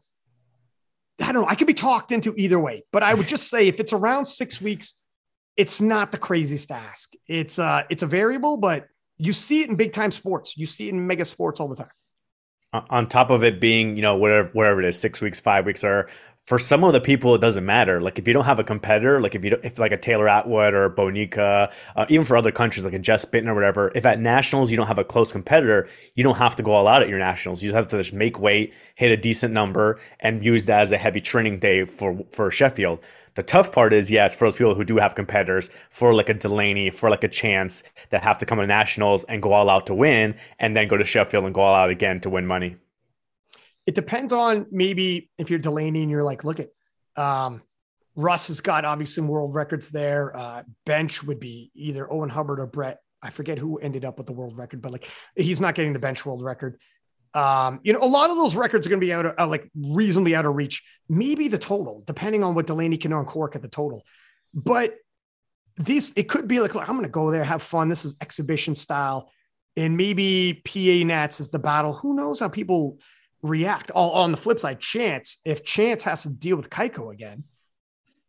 [SPEAKER 1] I don't know. I could be talked into either way, but I would just say if it's around six weeks, it's not the craziest ask. It's uh, it's a variable, but you see it in big time sports. You see it in mega sports all the time.
[SPEAKER 3] On top of it being, you know, whatever, wherever it is, six weeks, five weeks, or for some of the people, it doesn't matter. Like if you don't have a competitor, like if you don't, if like a Taylor Atwood or Bonica, uh, even for other countries like a Jess Buettner or whatever, if at nationals you don't have a close competitor, you don't have to go all out at your nationals. You just have to just make weight, hit a decent number, and use that as a heavy training day for for Sheffield. The tough part is, yes, for those people who do have competitors, for like a Delaney, for like a chance that have to come to nationals and go all out to win, and then go to Sheffield and go all out again to win money.
[SPEAKER 1] It depends on maybe if you're Delaney and you're like, look at um, Russ has got obviously some world records there. Uh, bench would be either Owen Hubbard or Brett. I forget who ended up with the world record, but like he's not getting the bench world record. Um, you know, a lot of those records are going to be out of uh, like reasonably out of reach. Maybe the total, depending on what Delaney can uncork at the total. But this, it could be like, I'm going to go there, have fun. This is exhibition style. And maybe PA Nats is the battle. Who knows how people react? All on the flip side, Chance, if Chance has to deal with Cayco again,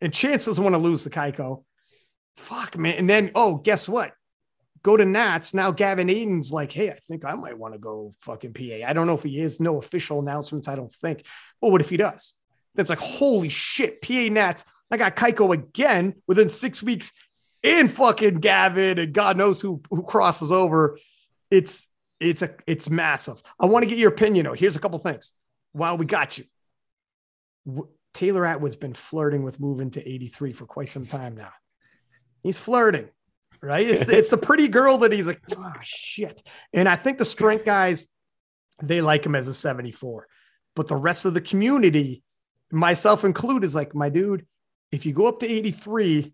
[SPEAKER 1] and Chance doesn't want to lose the Cayco, fuck, man. And then, oh, guess what? go to Nats. Now Gavin Adin's like, hey, I think I might want to go fucking PA. I don't know if he is. No official announcements, I don't think. But what if he does? That's like, holy shit, PA Nats. I got Cayco again within six weeks in fucking Gavin, and God knows who who crosses over. It's it's a it's massive. I want to get your opinion though. Here's a couple things. While we got you, Taylor Atwood's been flirting with moving to 83 for quite some time now. He's flirting right? It's the, it's the pretty girl that he's like, oh shit. And I think the strength guys, they like him as a 74. But the rest of the community, myself included, is like, my dude, if you go up to 83,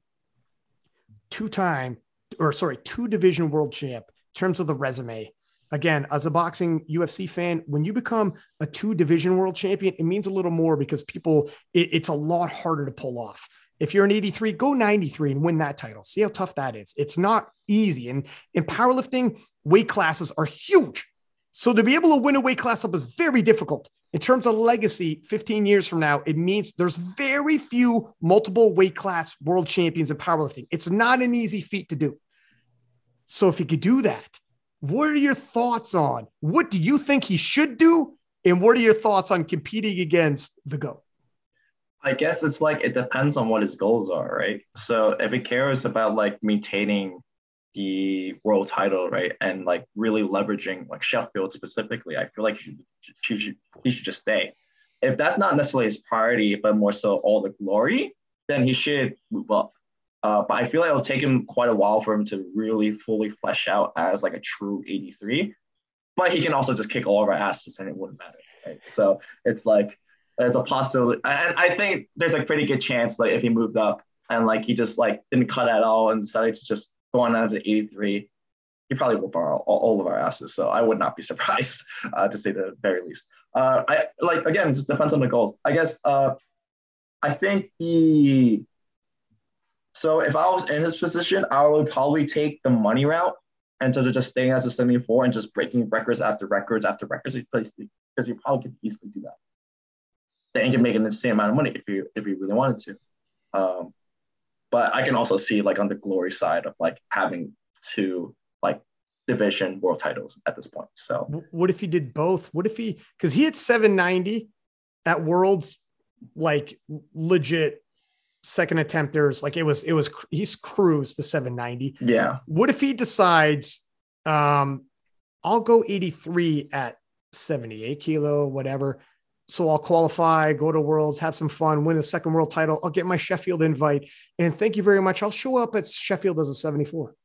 [SPEAKER 1] two time, or sorry, two division world champ, in terms of the resume. Again, as a boxing UFC fan, when you become a two division world champion, it means a little more because people, it, it's a lot harder to pull off. If you're an 83, go 93 and win that title. See how tough that is. It's not easy. And in powerlifting, weight classes are huge. So to be able to win a weight class up is very difficult. In terms of legacy, 15 years from now, it means there's very few multiple weight class world champions in powerlifting. It's not an easy feat to do. So if you could do that, what are your thoughts on what do you think he should do? And what are your thoughts on competing against the GOAT?
[SPEAKER 2] I guess it's like it depends on what his goals are, right? So if he cares about like maintaining the world title, right, and like really leveraging like Sheffield specifically, I feel like he should, he should, he should just stay. If that's not necessarily his priority, but more so all the glory, then he should move up. Uh, but I feel like it'll take him quite a while for him to really fully flesh out as like a true 83. But he can also just kick all of our asses and it wouldn't matter. Right? So it's like there's a possibility. And I think there's a pretty good chance like if he moved up and like he just like didn't cut at all and decided to just go on as an 83, he probably will borrow all, all of our asses. So I would not be surprised uh, to say the very least. Uh, I like again, just depends on the goals. I guess uh, I think the so if I was in his position, I would probably take the money route instead of just staying as a 74 and just breaking records after records after records because you probably could easily do that. Then you can make the same amount of money if you if you really wanted to. Um, but I can also see like on the glory side of like having two like division world titles at this point. So
[SPEAKER 1] what if he did both? What if he because he hit 790 at worlds like legit second attempters like it was it was he's cruised to 790
[SPEAKER 2] yeah
[SPEAKER 1] what if he decides um i'll go 83 at 78 kilo whatever so I'll qualify, go to Worlds, have some fun, win a second world title. I'll get my Sheffield invite, and thank you very much. I'll show up at Sheffield as a 74.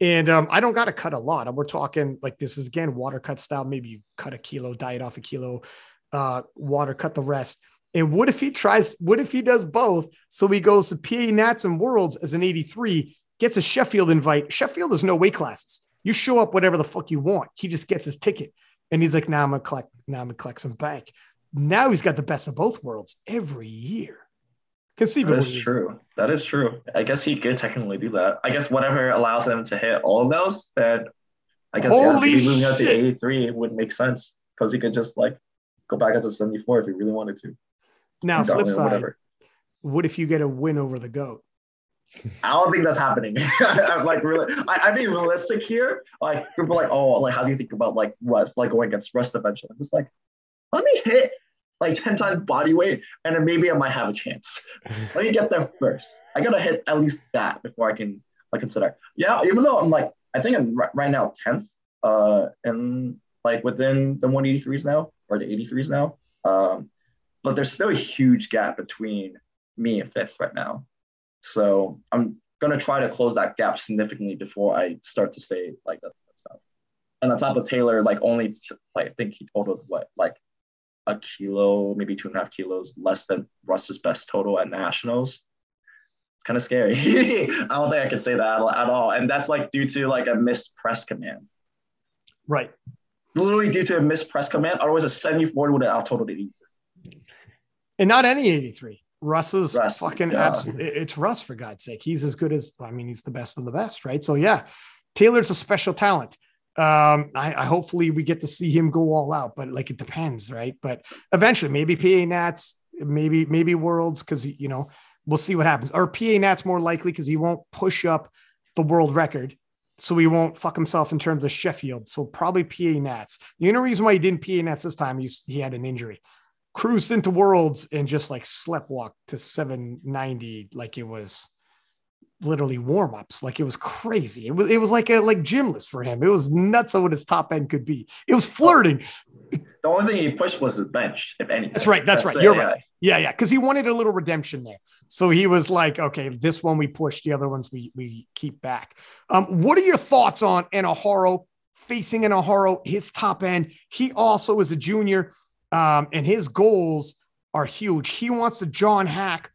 [SPEAKER 1] And um, I don't got to cut a lot. We're talking like this is again water cut style. Maybe you cut a kilo, diet off a kilo, uh, water cut the rest. And what if he tries? What if he does both? So he goes to PA Nats and Worlds as an 83, gets a Sheffield invite. Sheffield is no weight classes. You show up whatever the fuck you want. He just gets his ticket, and he's like, "Now I'm gonna collect. Now I'm gonna collect some bank." now he's got the best of both worlds every year.
[SPEAKER 2] Conceivably. That is true. That is true. I guess he could technically do that. I guess whatever allows him to hit all of those, then I guess Holy yeah, moving out to 83 would make sense because he could just like go back as a 74 if he really wanted to.
[SPEAKER 1] Now, flip side, whatever. what if you get a win over the GOAT?
[SPEAKER 2] I don't think that's happening. I'm like really, I, I mean realistic here. Like people like, oh, like how do you think about like Russ, like going against Russ eventually? I'm just like, let me hit like 10 times body weight and then maybe I might have a chance. Let me get there first. I gotta hit at least that before I can like consider. Yeah, even though I'm like, I think I'm right now 10th uh and like within the 183s now or the 83s now. Um, but there's still a huge gap between me and fifth right now. So I'm gonna try to close that gap significantly before I start to say like that stuff. And on top of Taylor, like only like I think he totaled what like a kilo, maybe two and a half kilos less than Russ's best total at nationals. It's kind of scary. I don't think I can say that at all. And that's like due to like a missed press command.
[SPEAKER 1] Right.
[SPEAKER 2] Literally due to a missed press command. Otherwise, a 74 would have out totaled 83.
[SPEAKER 1] And not any 83. Russ is Russ, fucking yeah. absolutely. It's Russ for God's sake. He's as good as I mean, he's the best of the best, right? So yeah, Taylor's a special talent um I, I, hopefully we get to see him go all out but like it depends right but eventually maybe pa nats maybe maybe worlds because you know we'll see what happens or pa nats more likely because he won't push up the world record so he won't fuck himself in terms of sheffield so probably pa nats the only reason why he didn't pa nats this time he's he had an injury cruised into worlds and just like slept walk to 790 like it was literally warm ups. Like it was crazy. It was it was like a like gymless for him. It was nuts on what his top end could be. It was flirting.
[SPEAKER 2] The only thing he pushed was his bench, if anything.
[SPEAKER 1] That's right. That's, that's right. You're yeah. right. Yeah, yeah. Because he wanted a little redemption there. So he was like, okay, this one we push, the other ones we we keep back. Um, what are your thoughts on Anaharo facing Anaharo, his top end? He also is a junior, um, and his goals are huge. He wants to John Haack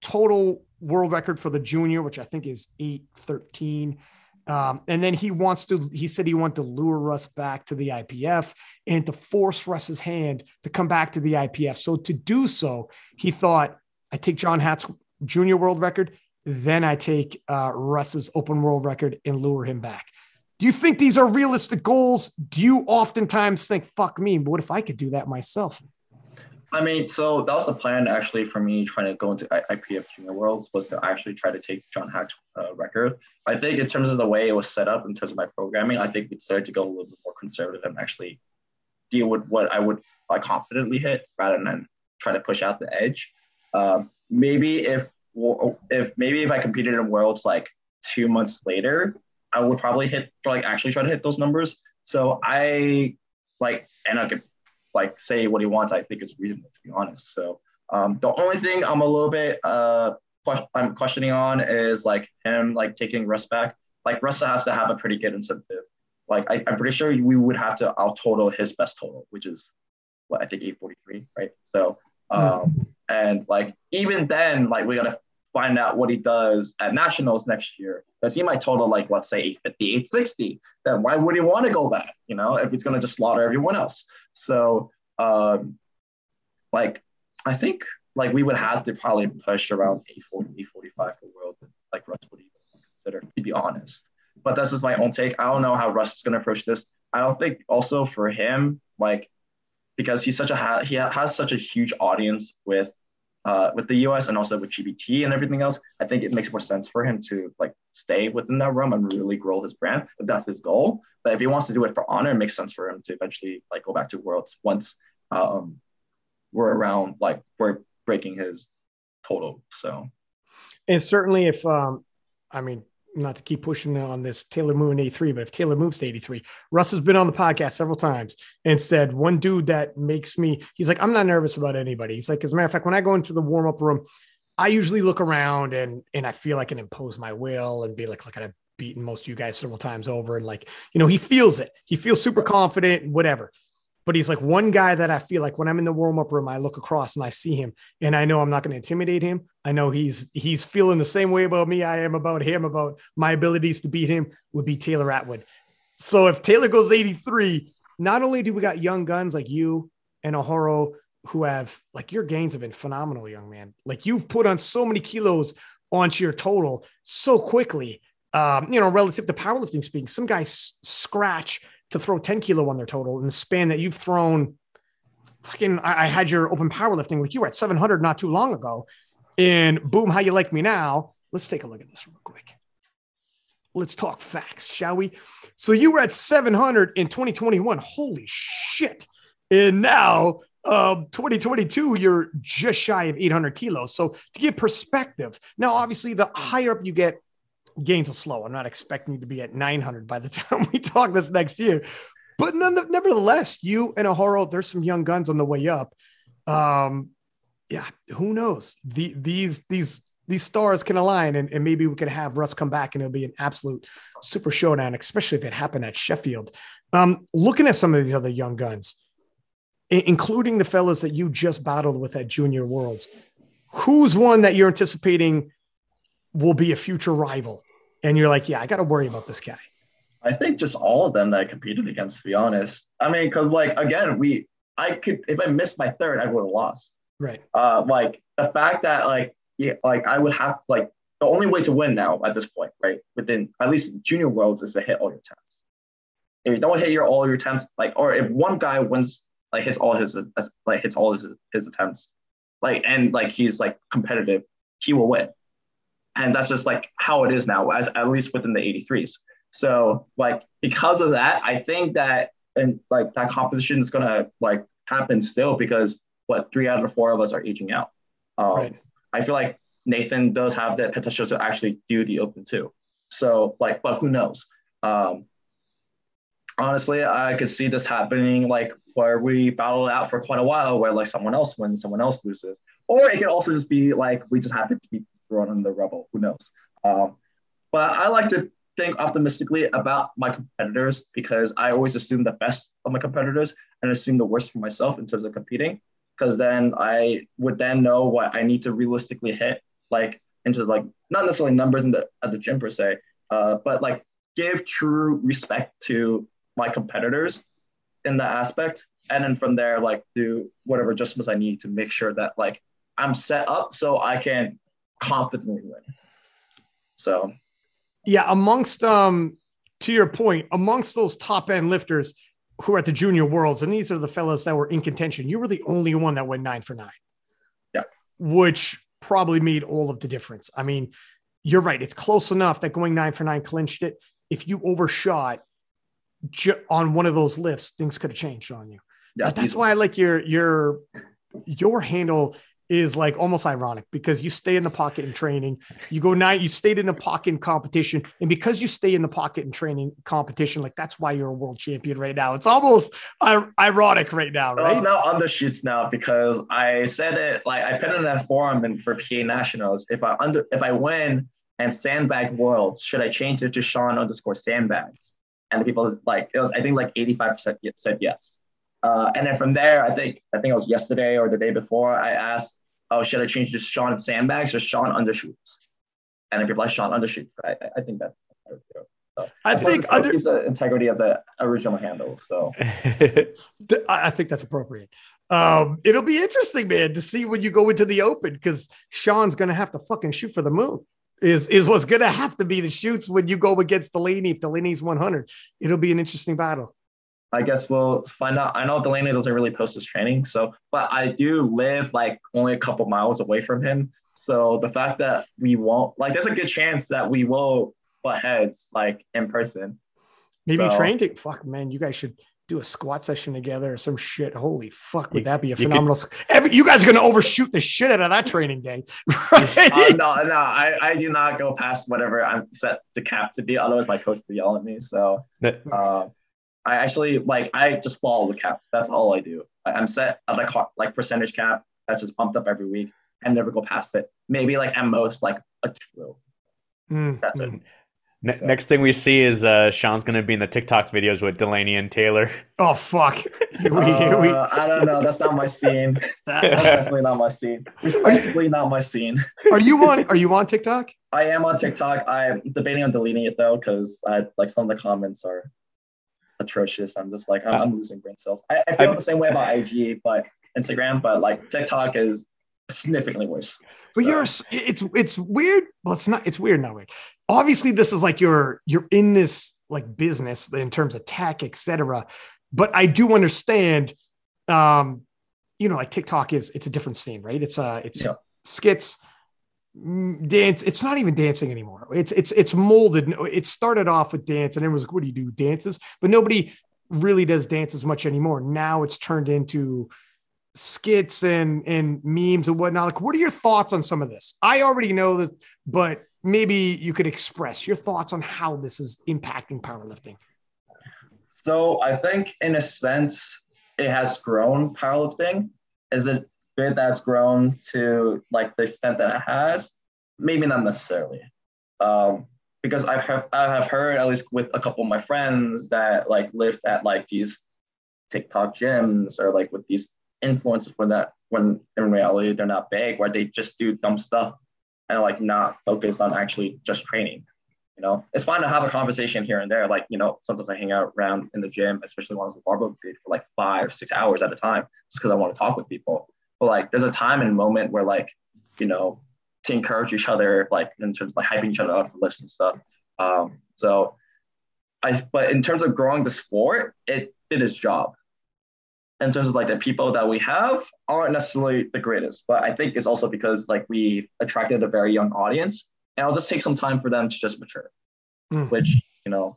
[SPEAKER 1] total world record for the junior, which I think is 813. Um, and then he wants to, he said he wanted to lure Russ back to the IPF and to force Russ's hand to come back to the IPF. So to do so, he thought, I take John Haack's junior world record, then I take uh, Russ's open world record and lure him back. Do you think these are realistic goals? Do you oftentimes think, fuck me, what if I could do that myself?
[SPEAKER 2] I mean, so that was the plan actually for me trying to go into IPF Junior Worlds was to actually try to take John Haack's uh, record. I think in terms of the way it was set up in terms of my programming, I think we decided to go a little bit more conservative and actually deal with what I would like confidently hit rather than try to push out the edge. Um, maybe if if maybe if I competed in Worlds like two months later, I would probably hit like actually try to hit those numbers. So I like and I could like say what he wants, I think is reasonable to be honest. So um, the only thing I'm a little bit uh, I'm questioning on is like him like taking Russ back. Like Russ has to have a pretty good incentive. Like I, am pretty sure we would have to out total his best total, which is what I think 843, right? So um, mm. and like even then, like we gotta find out what he does at nationals next year, because he might total like let's say 850, 860, then why would he want to go back? You know, if he's gonna just slaughter everyone else. So um, like I think like we would have to probably push around 840, 845 for world, like Russ would even consider, to be honest. But this is my own take. I don't know how Russ is gonna approach this. I don't think also for him, like because he's such a he has such a huge audience with uh, with the US and also with GBT and everything else, I think it makes more sense for him to like stay within that realm and really grow his brand if that's his goal. But if he wants to do it for honor, it makes sense for him to eventually like go back to worlds once um, we're around like we're breaking his total. So
[SPEAKER 1] and certainly if um I mean not to keep pushing on this Taylor moving 83, but if Taylor moves to 83, Russ has been on the podcast several times and said one dude that makes me, he's like, I'm not nervous about anybody. He's like, as a matter of fact, when I go into the warm up room, I usually look around and and I feel like I can impose my will and be like, look, I've beaten most of you guys several times over. And like, you know, he feels it. He feels super confident and whatever but he's like one guy that I feel like when I'm in the warm up room, I look across and I see him, and I know I'm not going to intimidate him. I know he's he's feeling the same way about me I am about him about my abilities to beat him. Would be Taylor Atwood. So if Taylor goes 83, not only do we got young guns like you and Ohoro who have like your gains have been phenomenal, young man. Like you've put on so many kilos onto your total so quickly. Um, you know, relative to powerlifting speaking, some guys scratch to throw 10 kilo on their total in the span that you've thrown. Fucking, I, I had your open powerlifting, like you were at 700 not too long ago. And boom, how you like me now? Let's take a look at this real quick. Let's talk facts, shall we? So you were at 700 in 2021. Holy shit. And now, um, 2022, you're just shy of 800 kilos. So to give perspective, now obviously the higher up you get, gains will slow. I'm not expecting you to be at 900 by the time we talk this next year. But none, nevertheless, you and Ohoro, there's some young guns on the way up. Um, yeah, who knows? The, these these these stars can align, and, and maybe we could have Russ come back, and it'll be an absolute super showdown, especially if it happened at Sheffield. Um, looking at some of these other young guns, including the fellas that you just battled with at Junior Worlds, who's one that you're anticipating will be a future rival? And you're like, yeah, I got to worry about this guy?
[SPEAKER 2] I think just all of them that I competed against, to be honest. I mean, because like again, we I could if I missed my third, I would have lost.
[SPEAKER 1] Right.
[SPEAKER 2] Uh, like the fact that like yeah, like I would have like the only way to win now at this point, right? Within at least junior worlds is to hit all your attempts. If you don't hit your all your attempts, like or if one guy wins like hits all his like hits all his his attempts, like and like he's like competitive, he will win and that's just like how it is now as at least within the 83s so like because of that i think that and like that competition is gonna like happen still because what three out of four of us are aging out. Um, right. i feel like nathan does have that potential to actually do the open too. So like but who knows? Um, honestly i could see this happening like where we battle it out for quite a while where like someone else wins someone else loses or it could also just be like we just happen to be thrown in the rubble. Who knows? Um, but I like to think optimistically about my competitors because I always assume the best of my competitors and assume the worst for myself in terms of competing. Because then I would then know what I need to realistically hit, like into like not necessarily numbers in the at the gym per se, uh, but like give true respect to my competitors in that aspect, and then from there like do whatever adjustments I need to make sure that like I'm set up so I can confidently win. So,
[SPEAKER 1] yeah, amongst um, to your point, amongst those top end lifters who are at the junior worlds, and these are the fellas that were in contention. You were the only one that went nine for nine.
[SPEAKER 2] Yeah,
[SPEAKER 1] which probably made all of the difference. I mean, you're right; it's close enough that going nine for nine clinched it. If you overshot ju- on one of those lifts, things could have changed on you. Yeah, that's why I like your your your handle is like almost ironic because you stay in the pocket in training. You go nine, you stayed in the pocket in competition. And because you stay in the pocket in training competition, like that's why you're a world champion right now. It's almost ironic right now, right? Well,
[SPEAKER 2] it's now undershoots now because I said it like I put it in that forum and for PA Nationals. If I under if I win and sandbag worlds, should I change it to Sean underscore sandbags? And the people like it was I think like 85% said yes. Uh, and then from there, I think I think it was yesterday or the day before, I asked oh, should I change to Sean Sandbags or Sean Undershoots? And if you're like Sean Undershoots, I, I think that.
[SPEAKER 1] So, I think
[SPEAKER 2] under- the integrity of the original handle. So
[SPEAKER 1] I think that's appropriate. Um, it'll be interesting, man, to see when you go into the open because Sean's gonna have to fucking shoot for the moon. Is is what's gonna have to be the shoots when you go against Delaney if Delaney's 100. It'll be an interesting battle.
[SPEAKER 2] I guess we'll find out. I know Delaney doesn't really post his training, so but I do live like only a couple miles away from him. So the fact that we won't like, there's a good chance that we will butt heads like in person.
[SPEAKER 1] Maybe so, train to fuck man, you guys should do a squat session together or some shit. Holy fuck, would that be a phenomenal? You, Every, you guys are gonna overshoot the shit out of that training day,
[SPEAKER 2] right? Uh, no, no, I, I do not go past whatever I'm set to cap to be. Otherwise, my coach will yell at me. So, uh, I actually like I just follow the caps. That's all I do. I, am set at like like percentage cap. That's just pumped up every week. I never go past it. Maybe like at most like a two. Mm, that's it.
[SPEAKER 3] Ne- so. Next thing we see is uh, Sean's going to be in the TikTok videos with Delaney and Taylor.
[SPEAKER 1] Oh fuck!
[SPEAKER 2] we, uh, we... I don't know. That's not my scene. That's definitely not my scene. Respectfully, not my scene.
[SPEAKER 1] Are you on? Are you on TikTok?
[SPEAKER 2] I am on TikTok. I'm debating on deleting it though because I like some of the comments are atrocious. I'm just like I'm, I'm losing brain cells. I, I feel i the same way about IG, but Instagram, but like TikTok is significantly worse.
[SPEAKER 1] But so. you're it's it's weird. Well, it's not. It's weird now. Obviously, this is like you're you're in this like business in terms of tech, etc. But I do understand. Um, you know, like TikTok is it's a different scene, right? It's uh it's yeah. skits Mm, dance it's not even dancing anymore it's it's it's molded it started off with dance and it was like, what do you do dances but nobody really does dance as much anymore now it's turned into skits and and memes and whatnot. Like, what are your thoughts on some of this? I already know that, but maybe you could express your thoughts on how this is impacting powerlifting.
[SPEAKER 2] So I think, in a sense, it has grown powerlifting. Is it good that's grown to like the extent that it has? Maybe not necessarily. Um, because I've heard, I have heard at least with a couple of my friends that like lived at like these TikTok gyms or like with these influences when that when in reality they're not big, where they just do dumb stuff and like not focus on actually just training. You know, it's fine to have a conversation here and there. Like, you know, sometimes I hang out around in the gym, especially when I was a barbell brigade for like five, six hours at a time, just because I want to talk with people. But like, there's a time and moment where like, you know, to encourage each other, like in terms of like hyping each other up for lifts and stuff. Um, so I, but in terms of growing the sport, it did its job in terms of like the people that we have aren't necessarily the greatest, but I think it's also because like we attracted a very young audience, and it'll just take some time for them to just mature, mm. which you know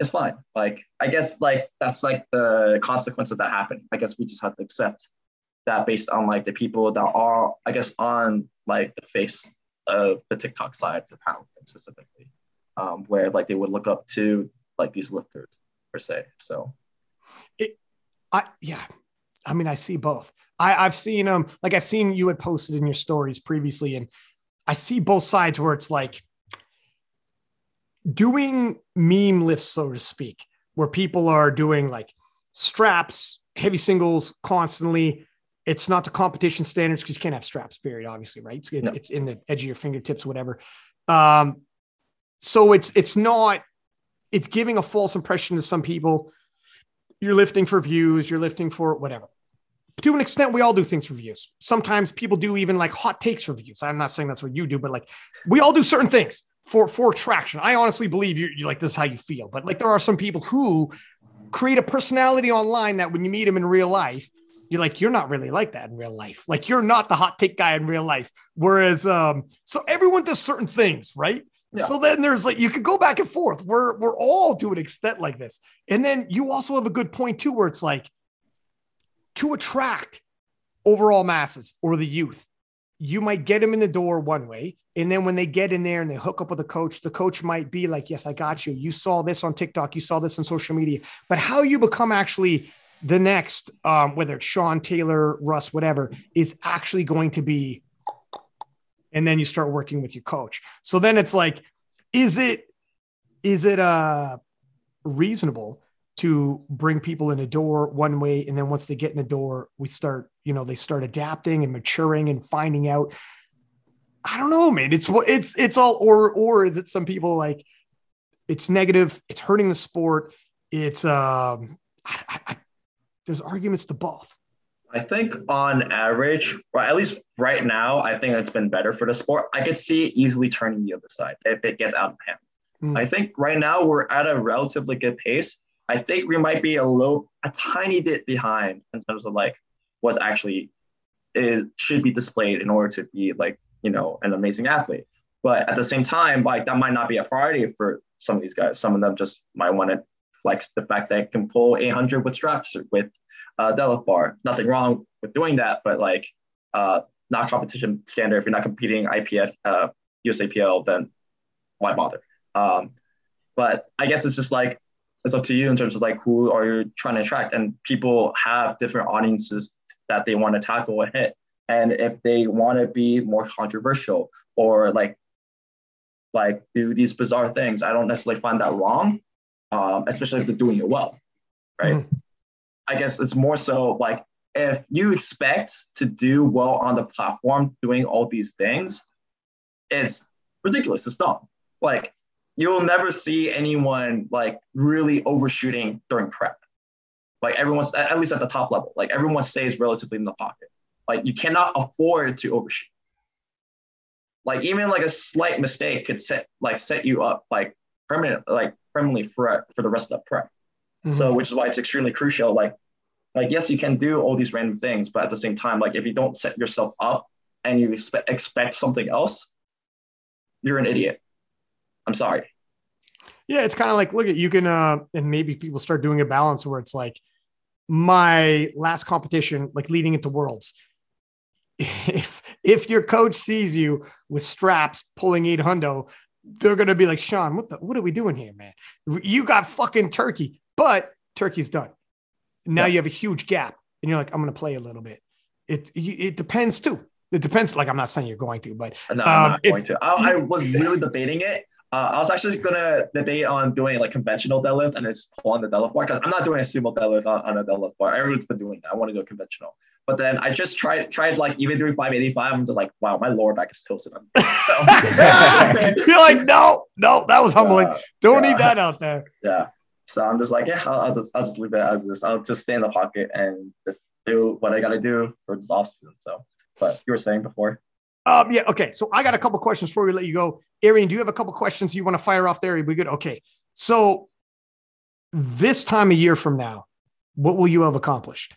[SPEAKER 2] is fine. Like I guess like that's like the consequence of that happening. I guess we just have to accept that based on like the people that are I guess on like the face of the TikTok side for powerlifting specifically, um, where like they would look up to like these lifters per se. So.
[SPEAKER 1] It, I yeah, I mean, I see both. I, I've seen um, like I've seen you had posted in your stories previously, and I see both sides where it's like doing meme lifts, so to speak, where people are doing like straps, heavy singles constantly. It's not the competition standards because you can't have straps, period, obviously, right? It's, it's, no. it's in the edge of your fingertips, whatever. Um, so it's it's not it's giving a false impression to some people you're lifting for views, you're lifting for whatever. To an extent, we all do things for views. Sometimes people do even like hot takes for views. I'm not saying that's what you do, but like we all do certain things for for traction. I honestly believe you you like this is how you feel, but like there are some people who create a personality online that when you meet them in real life, you're like you're not really like that in real life. Like you're not the hot take guy in real life. Whereas um so everyone does certain things, right? So then there's like you could go back and forth. We're we're all to an extent like this. And then you also have a good point too, where it's like to attract overall masses or the youth, you might get them in the door one way. And then when they get in there and they hook up with a the coach, the coach might be like, Yes, I got you. You saw this on TikTok, you saw this on social media. But how you become actually the next, um, whether it's Sean Taylor, Russ, whatever, is actually going to be and then you start working with your coach. So then it's like, is it is it uh reasonable to bring people in a door one way and then once they get in the door we start you know, they start adapting and maturing and finding out. I don't know, man. It's what it's it's all or or is it some people like it's negative, it's hurting the sport, it's um I, I, there's arguments to both.
[SPEAKER 2] I think on average, or at least right now, I think it's been better for the sport. I could see it easily turning the other side if it gets out of hand. Mm. I think right now we're at a relatively good pace. I think we might be a little, a tiny bit behind in terms of like what's actually is should be displayed in order to be like you know an amazing athlete. But at the same time, like that might not be a priority for some of these guys. Some of them just might want to flex the fact that can pull 800 with straps with uh, deadlift bar. Nothing wrong with doing that, but like uh, not competition standard. If you're not competing IPF, uh, USAPL, then why bother? Um, but I guess it's just like it's up to you in terms of like who are you trying to attract, and people have different audiences that they want to tackle and hit. And if they want to be more controversial or like like do these bizarre things, I don't necessarily find that wrong, um, especially if they're doing it well, right? Mm. I guess it's more so like if you expect to do well on the platform doing all these things, it's ridiculous. It's dumb. Like you'll never see anyone like really overshooting during prep. Like everyone's at least at the top level. Like everyone stays relatively in the pocket. Like you cannot afford to overshoot. Like even like a slight mistake could set like set you up like permanent like permanently for for the rest of the prep. Mm-hmm. So which is why it's extremely crucial. Like, like yes, you can do all these random things, but at the same time, like if you don't set yourself up and you expect expect something else, you're an idiot. I'm sorry.
[SPEAKER 1] Yeah, it's kind of like look at you can uh and maybe people start doing a balance where it's like my last competition, like leading into worlds. If if your coach sees you with straps pulling eight hundo, they're gonna be like, Sean, what the what are we doing here, man? You got fucking turkey but Turkey's done. Now yeah. you have a huge gap, and you're like, I'm going to play a little bit. It it depends too. It depends. Like I'm not saying you're going to, but
[SPEAKER 2] no, I'm um, not going to. I, I, was really debating it. Uh, I was actually gonna debate on doing like conventional deadlift and just pull on the deadlift bar because I'm not doing a sumo deadlift on, on a deadlift bar. Everyone's been doing that. I want to do a conventional. But then I just tried tried like even doing 585. I'm just like, wow, my lower back is tilted. So
[SPEAKER 1] you're like, no, no, that was humbling. Uh, Don't yeah. need that out there.
[SPEAKER 2] Yeah. So I'm just like, yeah, I'll, I'll, just I'll just leave it as this. I'll just stay in the pocket and just do what I got to do for this off season. So, but you were saying before.
[SPEAKER 1] Um, yeah. Okay. So I got a couple questions before we let you go. Arian, do you have a couple questions you want to fire off there? We good. Okay. So this time a year from now, what will you have accomplished?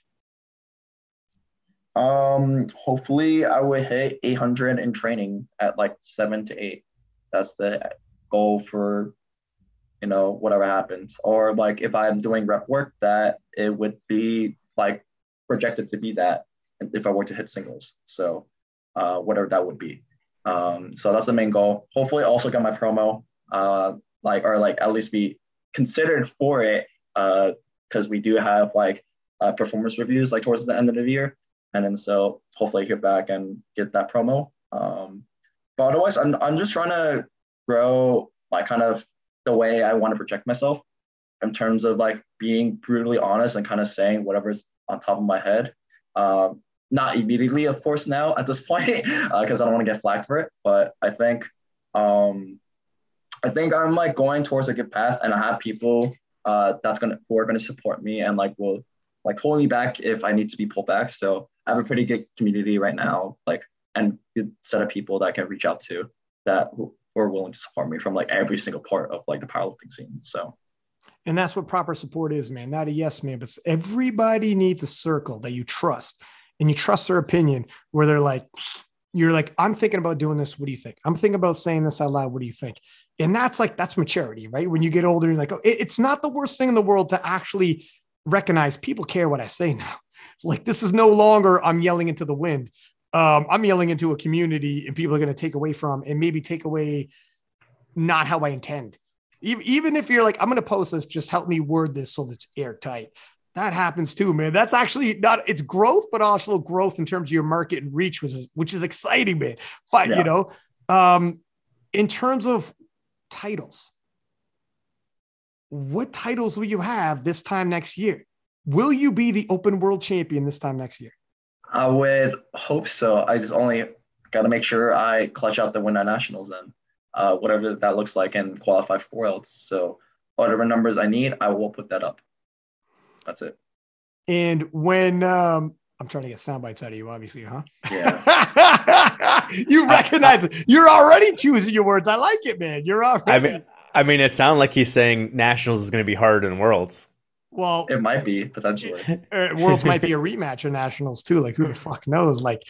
[SPEAKER 2] Um, hopefully I would hit 800 in training at like seven to eight. That's the goal for you know, whatever happens. Or like if I'm doing rep work, that it would be like projected to be that if I were to hit singles. So uh, whatever that would be. Um, so that's the main goal. Hopefully, also get my promo, uh, like or like at least be considered for it, because uh, we do have like uh, performance reviews like towards the end of the year, and then so hopefully I hear back and get that promo. Um, but otherwise, I'm I'm just trying to grow like kind of the way I want to project myself in terms of like being brutally honest and kind of saying whatever's on top of my head. Um, not immediately, of course, now at this point, because uh, I don't want to get flagged for it. But I think, um, I think I'm like going towards a good path, and I have people uh, that's gonna who are gonna support me and like will like hold me back if I need to be pulled back. So have a pretty good community right now, like and good set of people that I can reach out to that who are willing to support me from like every single part of like the powerlifting scene. So
[SPEAKER 1] and that's what proper support is, man. Not a yes man, but everybody needs a circle that you trust and you trust their opinion where they're like, you're like, I'm thinking about doing this. What do you think? I'm thinking about saying this out loud. What do you think? And that's like, that's maturity, right? When you get older, you're like, oh, it's not the worst thing in the world to actually recognize people care what I say now. Like, this is no longer I'm yelling into the wind um, I'm yelling into a community and people are going to take away from and maybe take away not how I intend. Even if you're like, I'm going to post this, just help me word this so that it's airtight. That happens too, man. That's actually not it's growth, but also growth in terms of your market and reach, which is which is exciting, man. But yeah. you know, um, in terms of titles, what titles will you have this time next year? Will you be the open world champion this time next year?
[SPEAKER 2] I would hope so. I just only got to make sure I clutch out the win at nationals and uh, whatever that looks like, and qualify for worlds. So whatever numbers I need, I will put that up. That's it.
[SPEAKER 1] And when um, I'm trying to get sound bites out of you, obviously, huh?
[SPEAKER 2] Yeah.
[SPEAKER 1] you recognize it. You're already choosing your words. I like it, man. You're already.
[SPEAKER 3] I mean, I mean, it sounds like he's saying nationals is going to be harder than worlds.
[SPEAKER 1] Well,
[SPEAKER 2] it might be potentially.
[SPEAKER 1] uh, worlds might be a rematch of nationals too. Like who the fuck knows? Like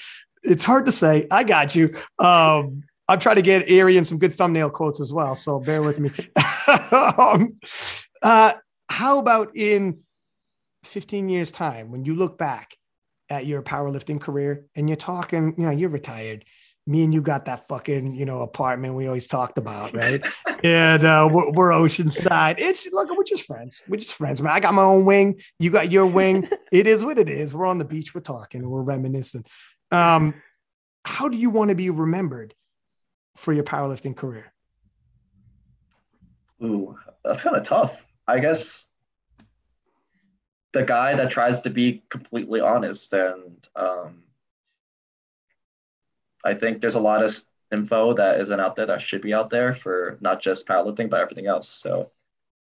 [SPEAKER 1] it's hard to say. I got you. Um, I'm trying to get Arian some good thumbnail quotes as well, so bear with me. um, uh, how about in 15 years' time when you look back at your powerlifting career and you're talking, you know, you're retired. Me and you got that fucking, you know, apartment we always talked about, right? and uh, we're, we're oceanside. It's look, we're just friends. We're just friends, man. I got my own wing. You got your wing. it is what it is. We're on the beach. We're talking. We're reminiscing. Um, how do you want to be remembered for your powerlifting career?
[SPEAKER 2] Ooh, that's kind of tough. I guess the guy that tries to be completely honest and um, I think there's a lot of info that isn't out there that should be out there for not just powerlifting but everything else. So,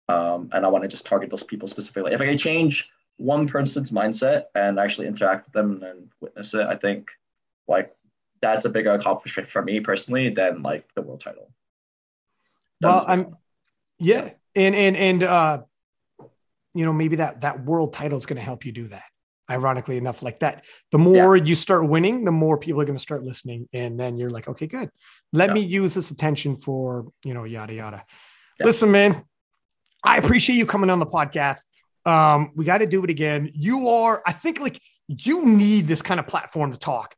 [SPEAKER 2] um, and I want to just target those people specifically. If I can change one person's mindset and actually interact with them and witness it, I think like that's a bigger accomplishment for me personally than like the world title.
[SPEAKER 1] Well, I'm yeah, and and and uh, you know maybe that that world title is going to help you do that. Ironically enough, like that, the more yeah. you start winning, the more people are going to start listening, and then you're like, okay, good. Let yeah. me use this attention for you know yada yada. Yeah. Listen, man, I appreciate you coming on the podcast. Um, we got to do it again. You are, I think, like you need this kind of platform to talk.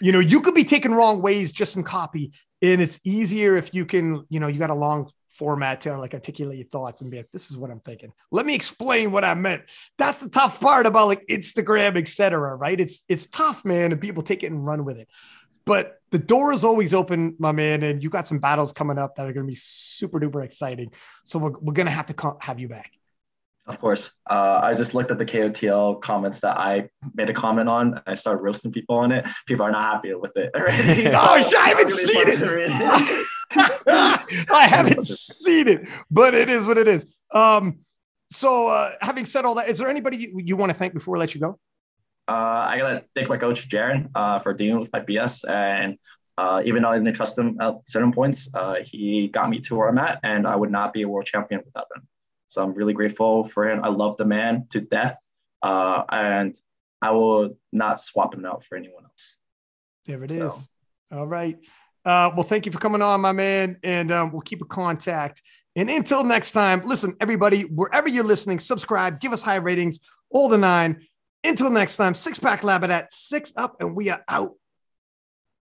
[SPEAKER 1] You know, you could be taken wrong ways just in copy, and it's easier if you can. You know, you got a long format to like articulate your thoughts and be like, this is what I'm thinking. Let me explain what I meant. That's the tough part about like Instagram, etc. Right? It's it's tough, man, and people take it and run with it. But the door is always open, my man, and you got some battles coming up that are going to be super duper exciting. So we're, we're going to have to co- have you back.
[SPEAKER 2] Of course. Uh, I just looked at the KOTL comments that I made a comment on. I started roasting people on it. People are not happy with it.
[SPEAKER 1] Already. so oh, I haven't seen it. I haven't seen it, but it is what it is. Um, so, uh, having said all that, is there anybody you, you want to thank before I let you go?
[SPEAKER 2] Uh, I gotta thank my coach Jaron uh, for dealing with my BS, and uh, even though I didn't trust him at certain points, uh, he got me to where I'm at, and I would not be a world champion without him. So I'm really grateful for him. I love the man to death, uh, and I will not swap him out for anyone else.
[SPEAKER 1] There it so. is. All right. Uh, well, thank you for coming on, my man, and um, we'll keep in contact. And until next time, listen, everybody, wherever you're listening, subscribe, give us high ratings, all the nine. Until next time, six pack lab at six up, and we are out.